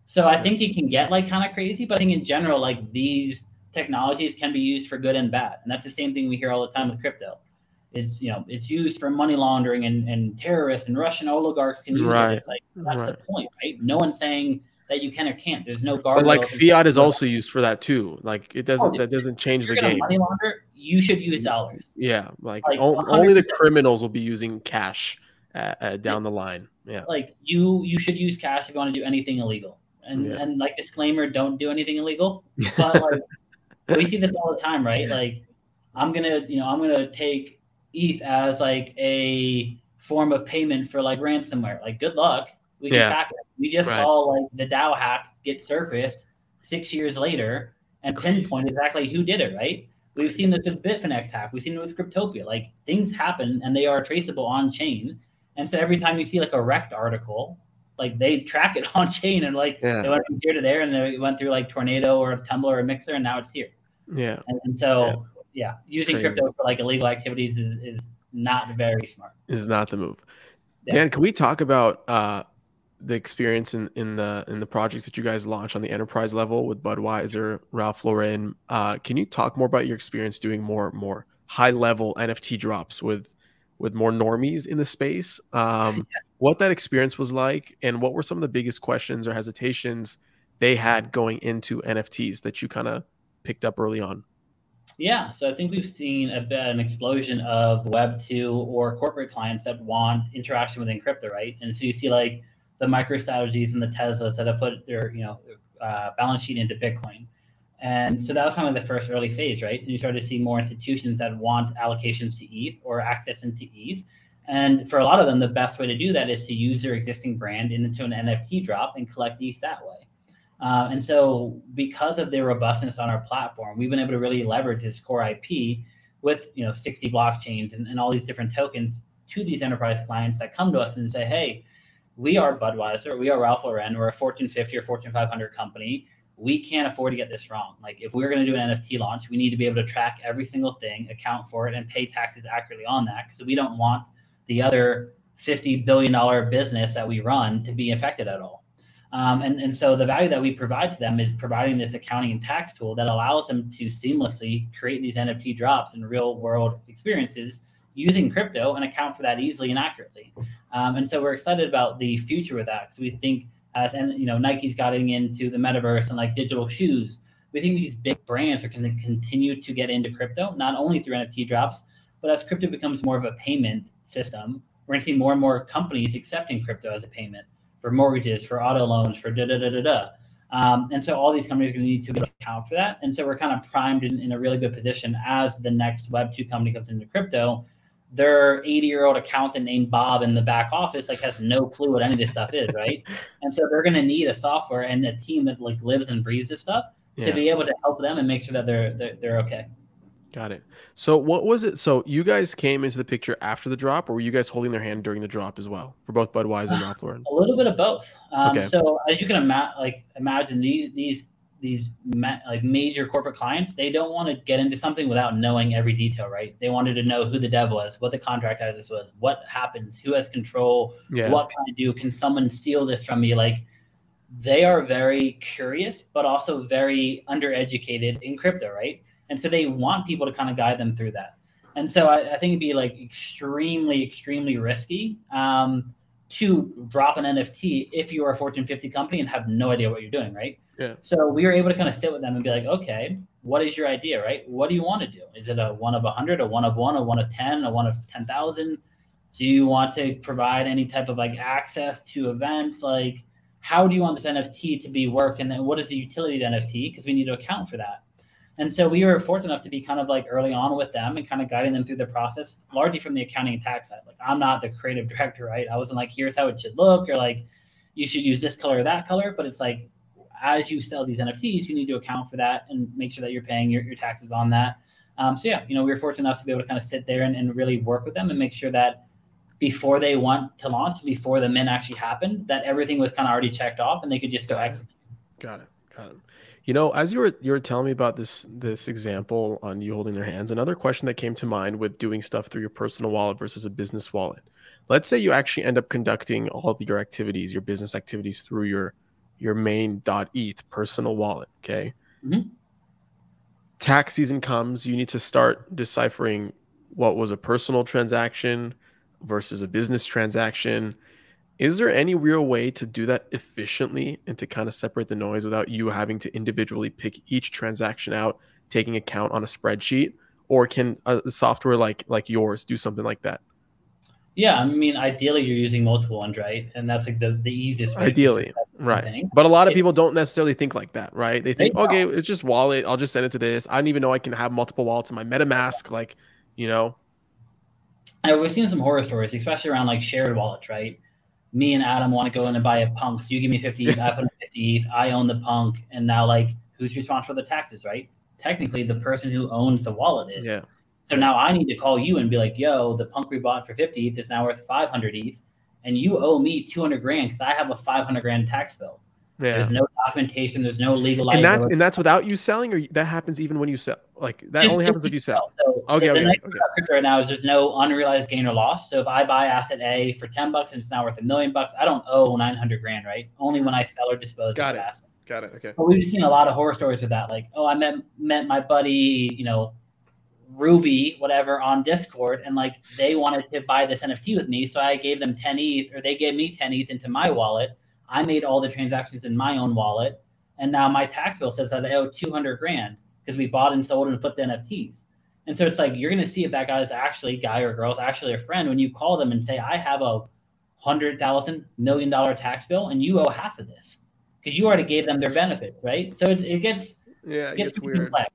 So I think it can get like kind of crazy, but I think in general, like these technologies can be used for good and bad. And that's the same thing we hear all the time with crypto. It's you know, it's used for money laundering and, and terrorists and Russian oligarchs can use right. it. It's like that's right. the point, right? No one's saying that you can or can't. There's no guard. But like fiat is also used for that too. Like it doesn't oh, that doesn't change the game. Money launder, you should use dollars. Yeah, like, like o- only the criminals will be using cash uh, uh, down the line. Yeah, like you you should use cash if you want to do anything illegal. And yeah. and like disclaimer, don't do anything illegal. But like we see this all the time, right? Like I'm gonna you know I'm gonna take ETH as like a form of payment for like ransomware. Like good luck we can yeah. track it. We just right. saw like the DAO hack get surfaced six years later and Crazy. pinpoint exactly who did it, right? We've seen this with Bitfinex hack. We've seen it with Cryptopia. Like things happen and they are traceable on chain. And so every time you see like a wrecked article, like they track it on chain and like yeah. they went from here to there and they went through like Tornado or tumbler or Mixer and now it's here. Yeah. And, and so yeah, yeah using Crazy. crypto for like illegal activities is, is not very smart. Is not the move. Yeah. Dan, can we talk about uh, the experience in, in the in the projects that you guys launch on the enterprise level with Budweiser, Ralph Lauren. Uh, can you talk more about your experience doing more more high level NFT drops with with more normies in the space? Um, yeah. What that experience was like, and what were some of the biggest questions or hesitations they had going into NFTs that you kind of picked up early on? Yeah, so I think we've seen a, an explosion of Web two or corporate clients that want interaction within crypto, right? And so you see like the MicroStrategies and the Teslas that have put their you know uh, balance sheet into Bitcoin. And so that was kind of the first early phase, right? And you started to see more institutions that want allocations to ETH or access into ETH. And for a lot of them, the best way to do that is to use their existing brand into an NFT drop and collect ETH that way. Uh, and so, because of their robustness on our platform, we've been able to really leverage this core IP with you know 60 blockchains and, and all these different tokens to these enterprise clients that come to us and say, hey, we are Budweiser, we are Ralph Lauren, we're a Fortune 50 or Fortune 500 company. We can't afford to get this wrong. Like, if we're going to do an NFT launch, we need to be able to track every single thing, account for it, and pay taxes accurately on that because we don't want the other $50 billion business that we run to be affected at all. Um, and, and so the value that we provide to them is providing this accounting and tax tool that allows them to seamlessly create these NFT drops and real world experiences using crypto and account for that easily and accurately. Um, and so we're excited about the future with that because we think as and you know Nike's getting into the metaverse and like digital shoes, we think these big brands are going to continue to get into crypto not only through NFT drops, but as crypto becomes more of a payment system, we're going to see more and more companies accepting crypto as a payment for mortgages, for auto loans, for da da da da da. Um, and so all these companies are going to need to account for that. And so we're kind of primed in, in a really good position as the next Web2 company comes into crypto their 80 year old accountant named Bob in the back office like has no clue what any of this stuff is, right? and so they're going to need a software and a team that like lives and breathes this stuff yeah. to be able to help them and make sure that they're, they're they're okay. Got it. So what was it? So you guys came into the picture after the drop, or were you guys holding their hand during the drop as well for both Budweiser and Ralph Lauren? A little bit of both. Um, okay. So as you can ima- like imagine, these these these ma- like major corporate clients, they don't want to get into something without knowing every detail, right? They wanted to know who the dev was, what the contract of this was, what happens, who has control, yeah. what can I do? Can someone steal this from me? Like they are very curious, but also very undereducated in crypto, right? And so they want people to kind of guide them through that. And so I, I think it'd be like extremely, extremely risky um, to drop an NFT if you are a Fortune 50 company and have no idea what you're doing, right? Yeah. So we were able to kind of sit with them and be like, okay, what is your idea, right? What do you want to do? Is it a one of a hundred, a one of one, a one of ten, a one of ten thousand? Do you want to provide any type of like access to events? Like, how do you want this NFT to be worked? And then what is the utility of the NFT? Because we need to account for that. And so we were fortunate enough to be kind of like early on with them and kind of guiding them through the process, largely from the accounting and tax side. Like I'm not the creative director, right? I wasn't like, here's how it should look, or like you should use this color or that color. But it's like as you sell these NFTs, you need to account for that and make sure that you're paying your, your taxes on that. Um, so yeah, you know, we were fortunate enough to be able to kind of sit there and, and really work with them and make sure that before they want to launch, before the min actually happened, that everything was kind of already checked off and they could just go execute. Got it. Got it. You know, as you were you were telling me about this this example on you holding their hands, another question that came to mind with doing stuff through your personal wallet versus a business wallet. Let's say you actually end up conducting all of your activities, your business activities through your your main .eth personal wallet. Okay. Mm-hmm. Tax season comes, you need to start deciphering what was a personal transaction versus a business transaction. Is there any real way to do that efficiently and to kind of separate the noise without you having to individually pick each transaction out, taking account on a spreadsheet? Or can a software like like yours do something like that? Yeah, I mean, ideally you're using multiple ones, right? And that's like the, the easiest. Ideally, right? Thing. But a lot of it, people don't necessarily think like that, right? They think, they okay, it's just wallet. I'll just send it to this. I don't even know I can have multiple wallets in my MetaMask, like, you know. And we've seen some horror stories, especially around like shared wallets, right? Me and Adam want to go in and buy a punk. So you give me 50 ETH, I put in 50 ETH, I own the punk, and now like who's responsible for the taxes, right? Technically, the person who owns the wallet is. Yeah. So now I need to call you and be like, yo, the punk we bought for 50 ETH is now worth 500 ETH. And you owe me 200 grand because I have a 500 grand tax bill. Yeah. There's no documentation. There's no legal. And that's and that's without you selling, or that happens even when you sell. Like that just, only happens if you sell. So okay, the, okay, the nice okay. crypto right now is there's no unrealized gain or loss. So if I buy asset A for 10 bucks and it's now worth a million bucks, I don't owe 900 grand, right? Only when I sell or dispose Got of it. the asset. Got it. Okay. But we've seen a lot of horror stories with that. Like, oh, I met met my buddy, you know, Ruby, whatever, on Discord, and like they wanted to buy this NFT with me. So I gave them 10 ETH, or they gave me 10 ETH into my wallet. I made all the transactions in my own wallet. And now my tax bill says that I owe 200 grand because we bought and sold and flipped NFTs. And so it's like you're going to see if that guy is actually guy or girl is actually a friend when you call them and say, I have a hundred thousand million dollar tax bill and you owe half of this because you already gave them their benefits, right? So it, it gets yeah, it gets, gets weird. Complex.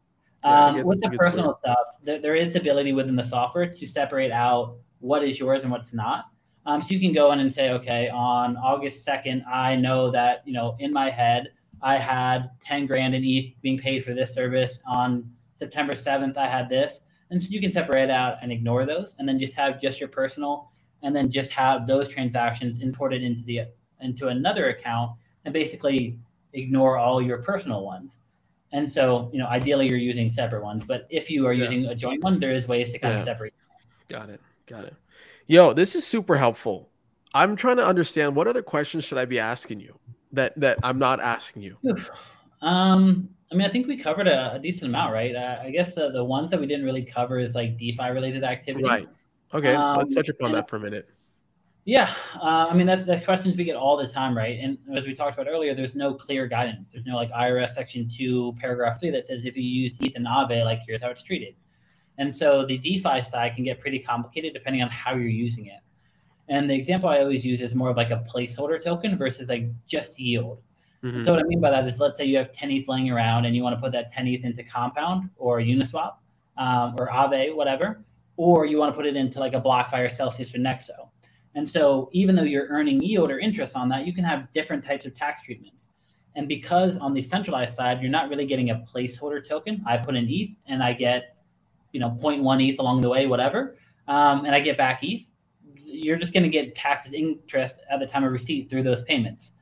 Yeah, um, gets, with the personal weird. stuff, there, there is ability within the software to separate out what is yours and what's not. Um, so you can go in and say, okay, on August 2nd, I know that, you know, in my head, I had 10 grand in ETH being paid for this service. On September 7th, I had this. And so you can separate out and ignore those and then just have just your personal and then just have those transactions imported into the into another account and basically ignore all your personal ones. And so, you know, ideally you're using separate ones, but if you are yeah. using a joint one, there is ways to kind yeah. of separate. Got it. Got it. Yo, this is super helpful. I'm trying to understand what other questions should I be asking you that that I'm not asking you. Um, I mean, I think we covered a, a decent amount, right? Uh, I guess uh, the ones that we didn't really cover is like DeFi related activity. Right. Okay. Um, let's touch upon that for a minute. Yeah, uh, I mean that's the questions we get all the time, right? And as we talked about earlier, there's no clear guidance. There's no like IRS Section Two, Paragraph Three that says if you use ETH and Aave, like here's how it's treated. And so the DeFi side can get pretty complicated depending on how you're using it. And the example I always use is more of like a placeholder token versus like just yield. Mm-hmm. So what I mean by that is, let's say you have 10 ETH laying around and you want to put that 10 ETH into Compound or Uniswap um, or Aave, whatever, or you want to put it into like a BlockFi or Celsius or Nexo and so even though you're earning yield or interest on that, you can have different types of tax treatments. And because on the centralized side, you're not really getting a placeholder token. I put in ETH and I get, you know, 0.1 ETH along the way, whatever, um, and I get back ETH. You're just going to get taxes interest at the time of receipt through those payments.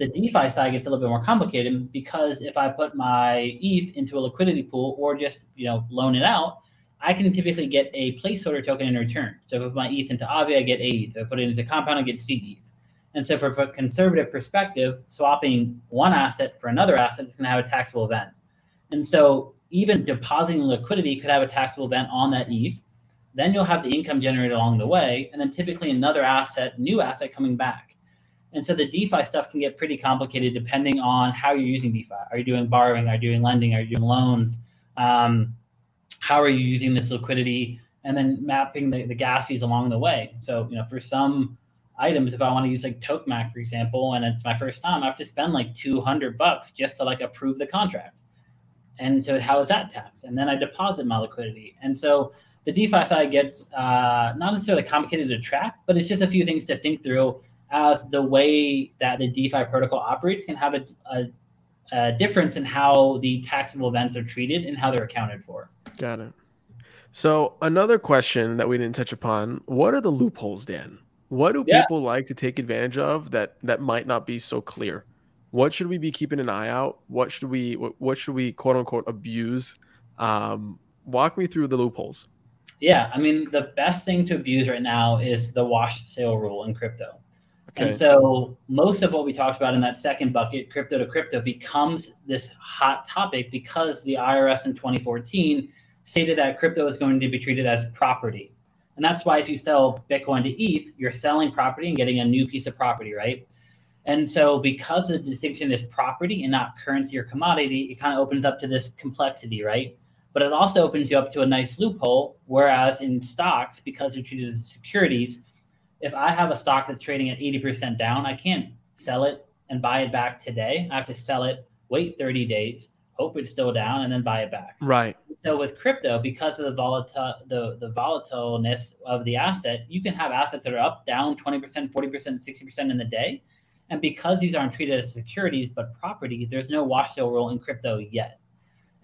The DeFi side gets a little bit more complicated because if I put my ETH into a liquidity pool or just you know loan it out, I can typically get a placeholder token in return. So if I put my ETH into Aave, I get A ETH. If I put it into Compound, I get C ETH. And so, from a conservative perspective, swapping one asset for another asset is going to have a taxable event. And so, even depositing liquidity could have a taxable event on that ETH. Then you'll have the income generated along the way, and then typically another asset, new asset coming back. And so the DeFi stuff can get pretty complicated depending on how you're using DeFi. Are you doing borrowing? Are you doing lending? Are you doing loans? Um, how are you using this liquidity? And then mapping the, the gas fees along the way. So, you know, for some items, if I want to use like Tokemak, for example, and it's my first time, I have to spend like 200 bucks just to like approve the contract. And so how is that taxed? And then I deposit my liquidity. And so the DeFi side gets uh, not necessarily complicated to track, but it's just a few things to think through as the way that the DeFi protocol operates can have a, a, a difference in how the taxable events are treated and how they're accounted for. Got it. So another question that we didn't touch upon: What are the loopholes, Dan? What do yeah. people like to take advantage of that that might not be so clear? What should we be keeping an eye out? What should we what, what should we quote unquote abuse? Um, walk me through the loopholes. Yeah, I mean the best thing to abuse right now is the wash sale rule in crypto. Okay. And so most of what we talked about in that second bucket, crypto to crypto, becomes this hot topic because the IRS in 2014 stated that crypto is going to be treated as property. And that's why if you sell Bitcoin to ETH, you're selling property and getting a new piece of property, right? And so because the distinction is property and not currency or commodity, it kind of opens up to this complexity, right? But it also opens you up to a nice loophole. Whereas in stocks, because they're treated as securities, if I have a stock that's trading at 80% down, I can't sell it and buy it back today. I have to sell it, wait 30 days, hope it's still down, and then buy it back. Right. So with crypto, because of the volatile the the volatileness of the asset, you can have assets that are up, down 20%, 40%, 60% in the day. And because these aren't treated as securities but property, there's no wash sale rule in crypto yet.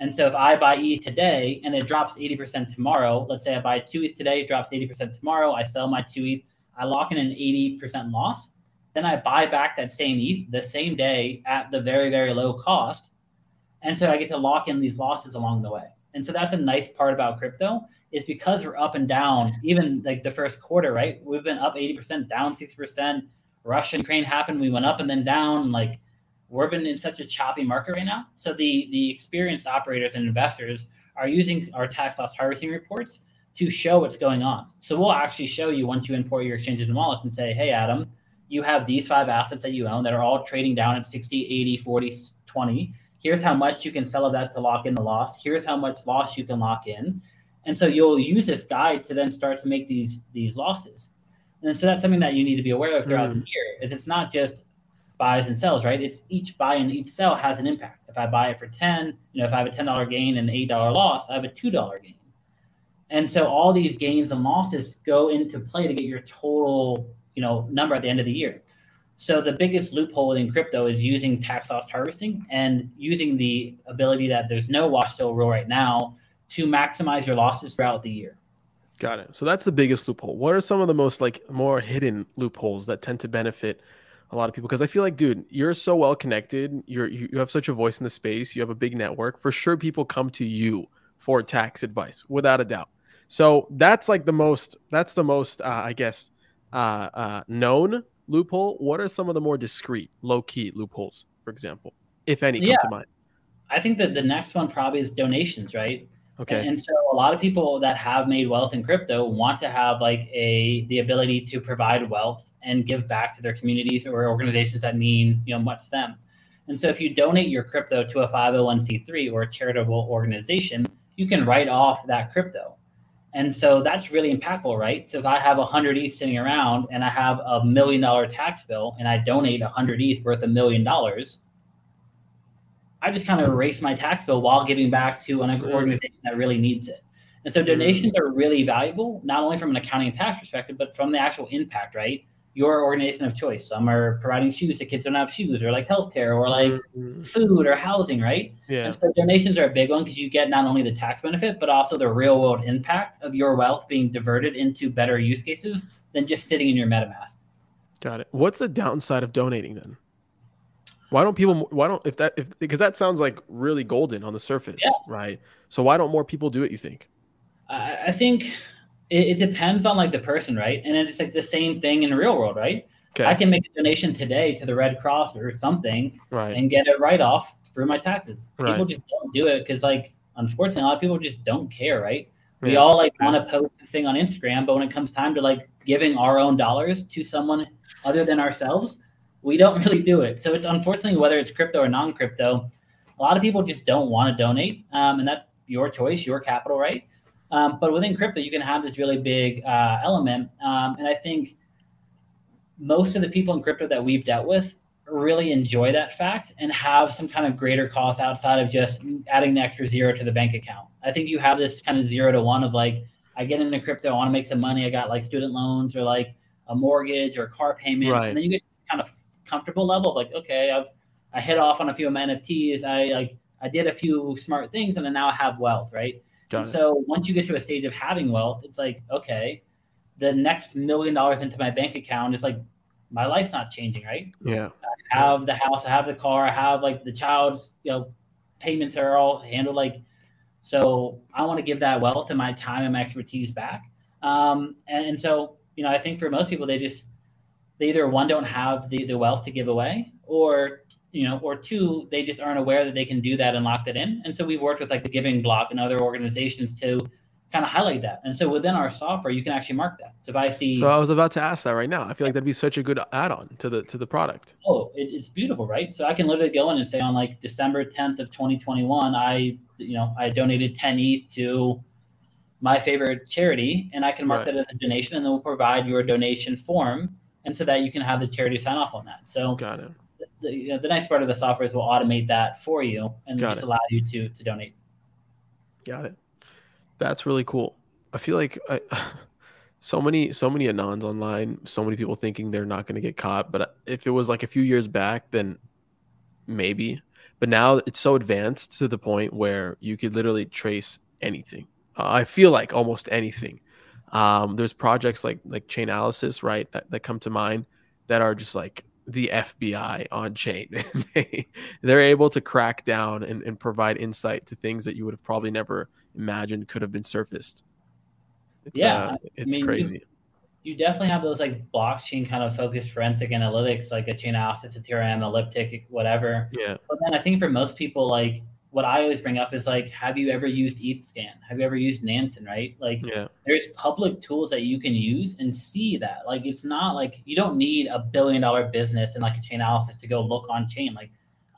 And so if I buy ETH today and it drops 80% tomorrow, let's say I buy two ETH today, drops 80% tomorrow, I sell my two ETH, I lock in an 80% loss. Then I buy back that same ETH the same day at the very, very low cost. And so I get to lock in these losses along the way. And so that's a nice part about crypto is because we're up and down, even like the first quarter, right? We've been up 80%, down 60%. Russian train happened, we went up and then down. Like we're been in such a choppy market right now. So the the experienced operators and investors are using our tax loss harvesting reports to show what's going on. So we'll actually show you once you import your exchanges and wallets and say, hey, Adam, you have these five assets that you own that are all trading down at 60, 80, 40, 20. Here's how much you can sell of that to lock in the loss. Here's how much loss you can lock in. And so you'll use this guide to then start to make these these losses. And so that's something that you need to be aware of throughout mm. the year. Is it's not just buys and sells, right? It's each buy and each sell has an impact. If I buy it for 10, you know, if I have a $10 gain and an $8 loss, I have a $2 gain. And so all these gains and losses go into play to get your total, you know, number at the end of the year. So the biggest loophole in crypto is using tax loss harvesting and using the ability that there's no wash sale rule right now to maximize your losses throughout the year. Got it. So that's the biggest loophole. What are some of the most like more hidden loopholes that tend to benefit a lot of people? Because I feel like, dude, you're so well connected. You're you, you have such a voice in the space. You have a big network. For sure, people come to you for tax advice, without a doubt. So that's like the most. That's the most. Uh, I guess uh, uh, known loophole. What are some of the more discreet, low key loopholes, for example, if any, come to mind? I think that the next one probably is donations, right? Okay. And, and, so a lot of people that have made wealth in crypto want to have like a the ability to provide wealth and give back to their communities or organizations that mean you know much to them. And so if you donate your crypto to a 501c3 or a charitable organization, you can write off that crypto. And so that's really impactful, right? So if I have 100 ETH sitting around and I have a million dollar tax bill and I donate 100 ETH worth a million dollars, I just kind of erase my tax bill while giving back to an mm-hmm. organization that really needs it. And so mm-hmm. donations are really valuable, not only from an accounting and tax perspective, but from the actual impact, right? Your organization of choice. Some are providing shoes to kids who don't have shoes, or like healthcare, or like mm-hmm. food or housing, right? Yeah. And so donations are a big one because you get not only the tax benefit, but also the real world impact of your wealth being diverted into better use cases than just sitting in your MetaMask. Got it. What's the downside of donating then? Why don't people? Why don't if that if because that sounds like really golden on the surface, yeah. right? So why don't more people do it? You think? I think it, it, depends on like the person, right? And it's like the same thing in the real world, right? Okay. I can make a donation today to the Red Cross or something, right. and get a write off through my taxes. Right. People just don't do it because like unfortunately, a lot of people just don't care, right? Yeah. We all like want to post a thing on Instagram, but when it comes time to like giving our own dollars to someone other than ourselves, we don't really do it. So it's unfortunately whether it's crypto or non-crypto, a lot of people just don't want to donate, um, and that's your choice, your capital right. Um, but within crypto, you can have this really big uh, element, um, and I think most of the people in crypto that we've dealt with really enjoy that fact and have some kind of greater cost outside of just adding the extra zero to the bank account. I think you have this kind of zero to one of like, I get into crypto, I want to make some money. I got like student loans or like a mortgage or a car payment. Right. And then you get kind of comfortable level of like, okay, I've I hit off on a few of my NFTs. I like I did a few smart things and then now I have wealth, right? and so once you get to a stage of having wealth, it's like, okay, the next million dollars into my bank account is like my life's not changing, right? Yeah. I have the house, I have the car, I have like the child's, you know, payments are all handled like so I want to give that wealth and my time and my expertise back. Um, and, and so, you know, I think for most people they just they either one don't have the, the wealth to give away or you know, or two, they just aren't aware that they can do that and lock that in. And so we've worked with like the Giving Block and other organizations to kind of highlight that. And so within our software, you can actually mark that. So if I see, so I was about to ask that right now. I feel like that'd be such a good add-on to the to the product. Oh, it, it's beautiful, right? So I can literally go in and say on like December 10th of 2021, I you know I donated 10 ETH to my favorite charity, and I can mark right. that as a donation, and then we'll provide your donation form, and so that you can have the charity sign off on that. So got it. The, you know, the nice part of the software is we'll automate that for you and got just it. allow you to to donate. Got it. That's really cool. I feel like I, so many so many anons online, so many people thinking they're not going to get caught. But if it was like a few years back, then maybe. But now it's so advanced to the point where you could literally trace anything. Uh, I feel like almost anything. Um, there's projects like like Chainalysis, right, that, that come to mind that are just like the FBI on chain. they, they're able to crack down and, and provide insight to things that you would have probably never imagined could have been surfaced. It's, yeah, uh, it's I mean, crazy. You, you, definitely have those like blockchain kind of focused forensic analytics, like a Chainalysis, Ethereum, Elliptic, whatever. Yeah. But then I think for most people, like what I always bring up is like, have you ever used Etherscan? Have you ever used Nansen? Right? Like, yeah. there's public tools that you can use and see that. Like, it's not like you don't need a billion dollar business and like a Chainalysis to go look on chain. Like,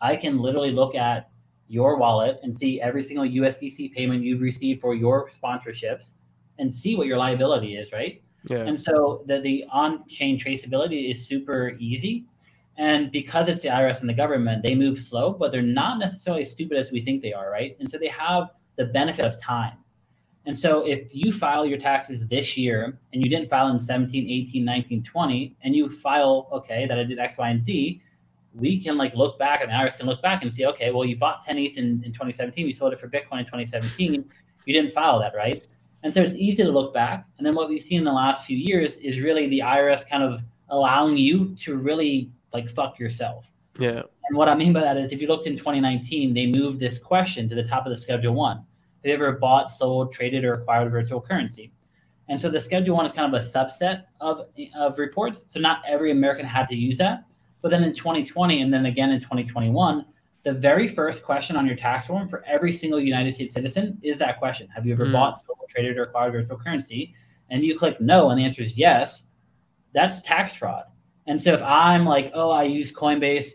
I can literally look at your wallet and see every single USDC payment you've received for your sponsorships and see what your liability is, right? Yeah. And so the, the on-chain traceability is super easy. And because it's the IRS and the government, they move slow, but they're not necessarily stupid as we think they are, right? And so they have the benefit of time. And so if you file your taxes this year and you didn't file in 17, 18, 19, 20, and you file, okay, that I did X, Y, and Z, we can like look back and the IRS can look back and see, okay, well, you bought 10 ETH in, in 2017, you sold it for Bitcoin in 2017, you didn't file that, right? And so it's easy to look back. And then what we've seen in the last few years is really the IRS kind of allowing you to really like fuck yourself. Yeah. And what I mean by that is if you looked in 2019, they moved this question to the top of the schedule one. Have you ever bought, sold, traded, or acquired a virtual currency? And so the schedule one is kind of a subset of, of reports. So not every American had to use that. But then in 2020 and then again in 2021, the very first question on your tax form for every single United States citizen is that question Have you ever mm. bought, sold, traded, or acquired virtual currency? And you click no, and the answer is yes. That's tax fraud. And so if I'm like, oh, I use Coinbase,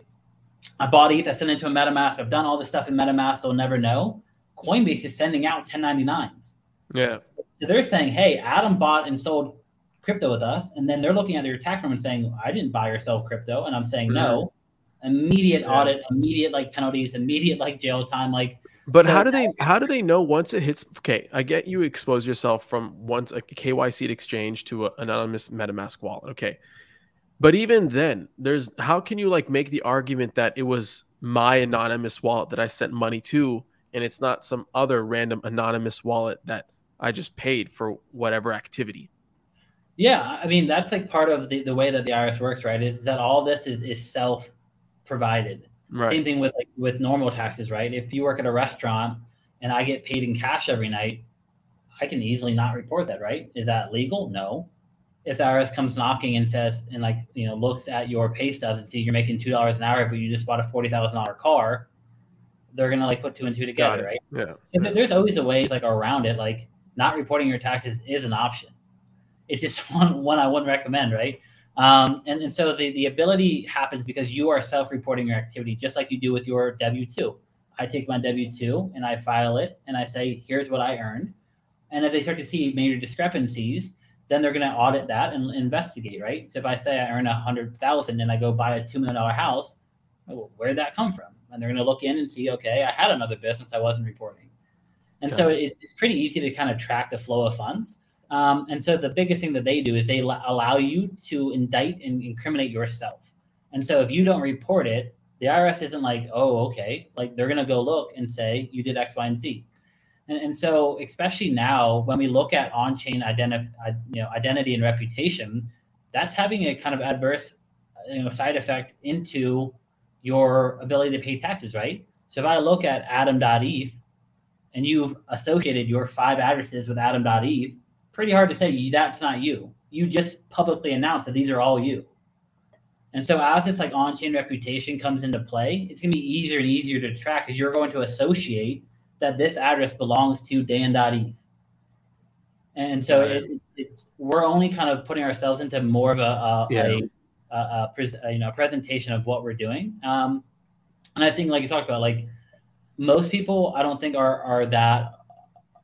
I bought ETH, I sent it to a MetaMask, I've done all this stuff in MetaMask, they'll never know. Coinbase is sending out 1099s. Yeah. So they're saying, hey, Adam bought and sold crypto with us, and then they're looking at their tax form and saying, I didn't buy or sell crypto, and I'm saying mm-hmm. no. Immediate yeah. audit, immediate like penalties, immediate like jail time, like. But so, how do they how do they know once it hits? Okay, I get you expose yourself from once a KYC exchange to an anonymous MetaMask wallet. Okay, but even then, there's how can you like make the argument that it was my anonymous wallet that I sent money to, and it's not some other random anonymous wallet that I just paid for whatever activity? Yeah, I mean that's like part of the, the way that the IRS works, right? Is, is that all this is is self provided. Right. Same thing with like with normal taxes, right? If you work at a restaurant and I get paid in cash every night, I can easily not report that, right? Is that legal? No. If the IRS comes knocking and says and like you know looks at your pay stub and see you're making two dollars an hour, but you just bought a forty thousand dollar car, they're gonna like put two and two together, right? Yeah. So th- there's always a ways like around it. Like not reporting your taxes is an option. It's just one one I wouldn't recommend, right? Um, and, and so the, the ability happens because you are self-reporting your activity just like you do with your W-2. I take my W-2 and I file it and I say, here's what I earned. And if they start to see major discrepancies, then they're going to audit that and investigate, right? So if I say I earn a hundred thousand and I go buy a two million dollar house, well, where'd that come from? And they're going to look in and see, okay, I had another business I wasn't reporting. And so it's, it's pretty easy to kind of track the flow of funds. Um, and so the biggest thing that they do is they l- allow you to indict and incriminate yourself. And so if you don't report it, the IRS isn't like, oh, okay. Like they're going to go look and say you did X, Y, and Z. And, and so, especially now, when we look at on-chain identif- uh, you know, identity and reputation, that's having a kind of adverse uh, you know, side effect into your ability to pay taxes, right? So if I look at adam.eth and you've associated your five addresses with adam.eth, pretty hard to say that's not you. You just publicly announced that these are all you. And so as this like on-chain reputation comes into play, it's gonna be easier and easier to track because you're going to associate that this address belongs to Dan.eth. And so it, it's we're only kind of putting ourselves into more of a, a, Yeah. a, a, a, pres- a, you know presentation of what we're doing. Um, and I think like you talked about, like most people, I don't think are are that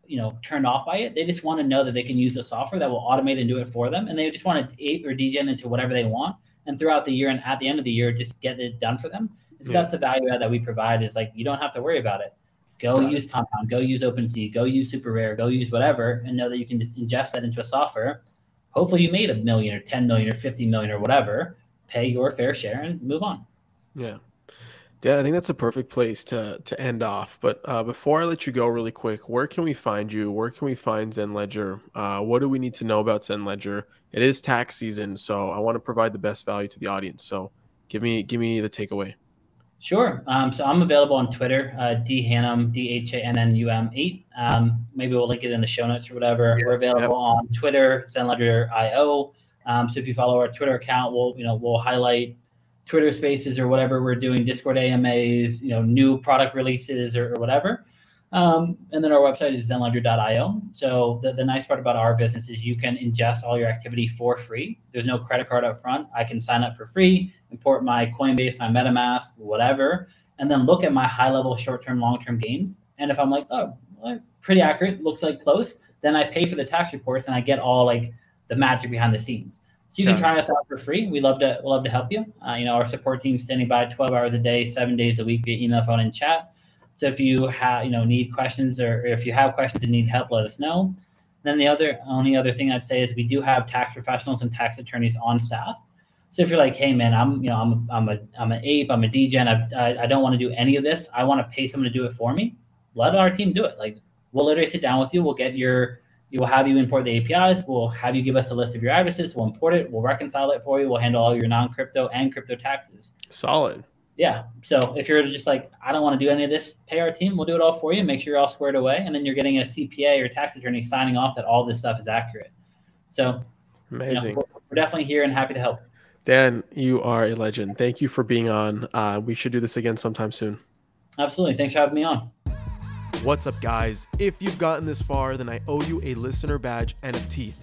you know turned off by it. They just want to know that they can use the software that will automate and do it for them, and they just want to ape or degen into whatever they want. And throughout the year and at the end of the year, just get it done for them. So Yeah. that's the value add that we provide. Is like you don't have to worry about it. Go use Compound, go use OpenSea, go use SuperRare, go use whatever, and know that you can just ingest that into a software. Hopefully, you made a million or ten million or fifty million or whatever. Pay your fair share and move on. Yeah. Dan, I think that's a perfect place to to end off. But uh, before I let you go, really quick, where can we find you? Where can we find ZenLedger? Uh, what do we need to know about ZenLedger? It is tax season, so I want to provide the best value to the audience. So give me give me the takeaway. Sure. Um, so I'm available on Twitter, uh, dhannum, D H A N N U M eight. Um, maybe we'll link it in the show notes or whatever. We're available on Twitter, ZenLedger.io. Um, so if you follow our Twitter account, we'll you know we'll highlight Twitter Spaces or whatever we're doing, Discord AMAs, you know, new product releases or, or whatever. Um, and then our website is zenledger.io. So the, the nice part about our business is you can ingest all your activity for free. There's no credit card up front. I can sign up for free, import my Coinbase, my MetaMask, whatever, and then look at my high level, short term, long term gains. And if I'm like, oh, well, pretty accurate, looks like close, then I pay for the tax reports and I get all like the magic behind the scenes. So you can try us out for free. We love to we love to help you. Uh, you know, our support team standing by 12 hours a day, seven days a week via email, phone, and chat. So if you have you know need questions or if you have questions and need help, let us know. Then the other only other thing I'd say is we do have tax professionals and tax attorneys on staff. So if you're like, hey man, I'm you know I'm I'm a I'm an ape, I'm a degen, I've, I I don't want to do any of this. I want to pay someone to do it for me. Let our team do it. Like we'll literally sit down with you. We'll get your we will have you import the APIs. We'll have you give us a list of your addresses. We'll import it. We'll reconcile it for you. We'll handle all your non-crypto and crypto taxes. Solid. Yeah. So if you're just like, I don't want to do any of this, pay our team. We'll do it all for you. Make sure you're all squared away, and then you're getting a CPA or tax attorney signing off that all this stuff is accurate. So you know, Amazing. we're, we're definitely here and happy to help. Dan, you are a legend. Thank you for being on. Uh, we should do this again sometime soon. Absolutely. Thanks for having me on. What's up, guys? If you've gotten this far, then I owe you a listener badge NFT.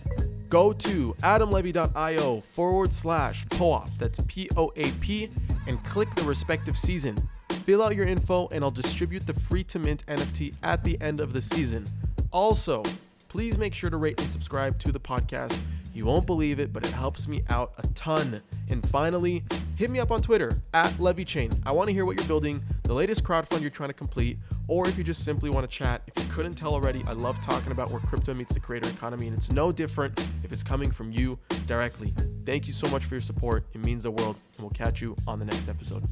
Go to adamlevy.io forward slash POAP, that's P O A P, and click the respective season. Fill out your info, and I'll distribute the free to mint NFT at the end of the season. Also, please make sure to rate and subscribe to the podcast. You won't believe it, but it helps me out a ton. And finally, hit me up on Twitter at LevyChain. I want to hear what you're building, the latest crowdfund you're trying to complete, or if you just simply want to chat. If you couldn't tell already, I love talking about where crypto meets the creator economy, and it's no different if it's coming from you directly. Thank you so much for your support. It means the world, and we'll catch you on the next episode.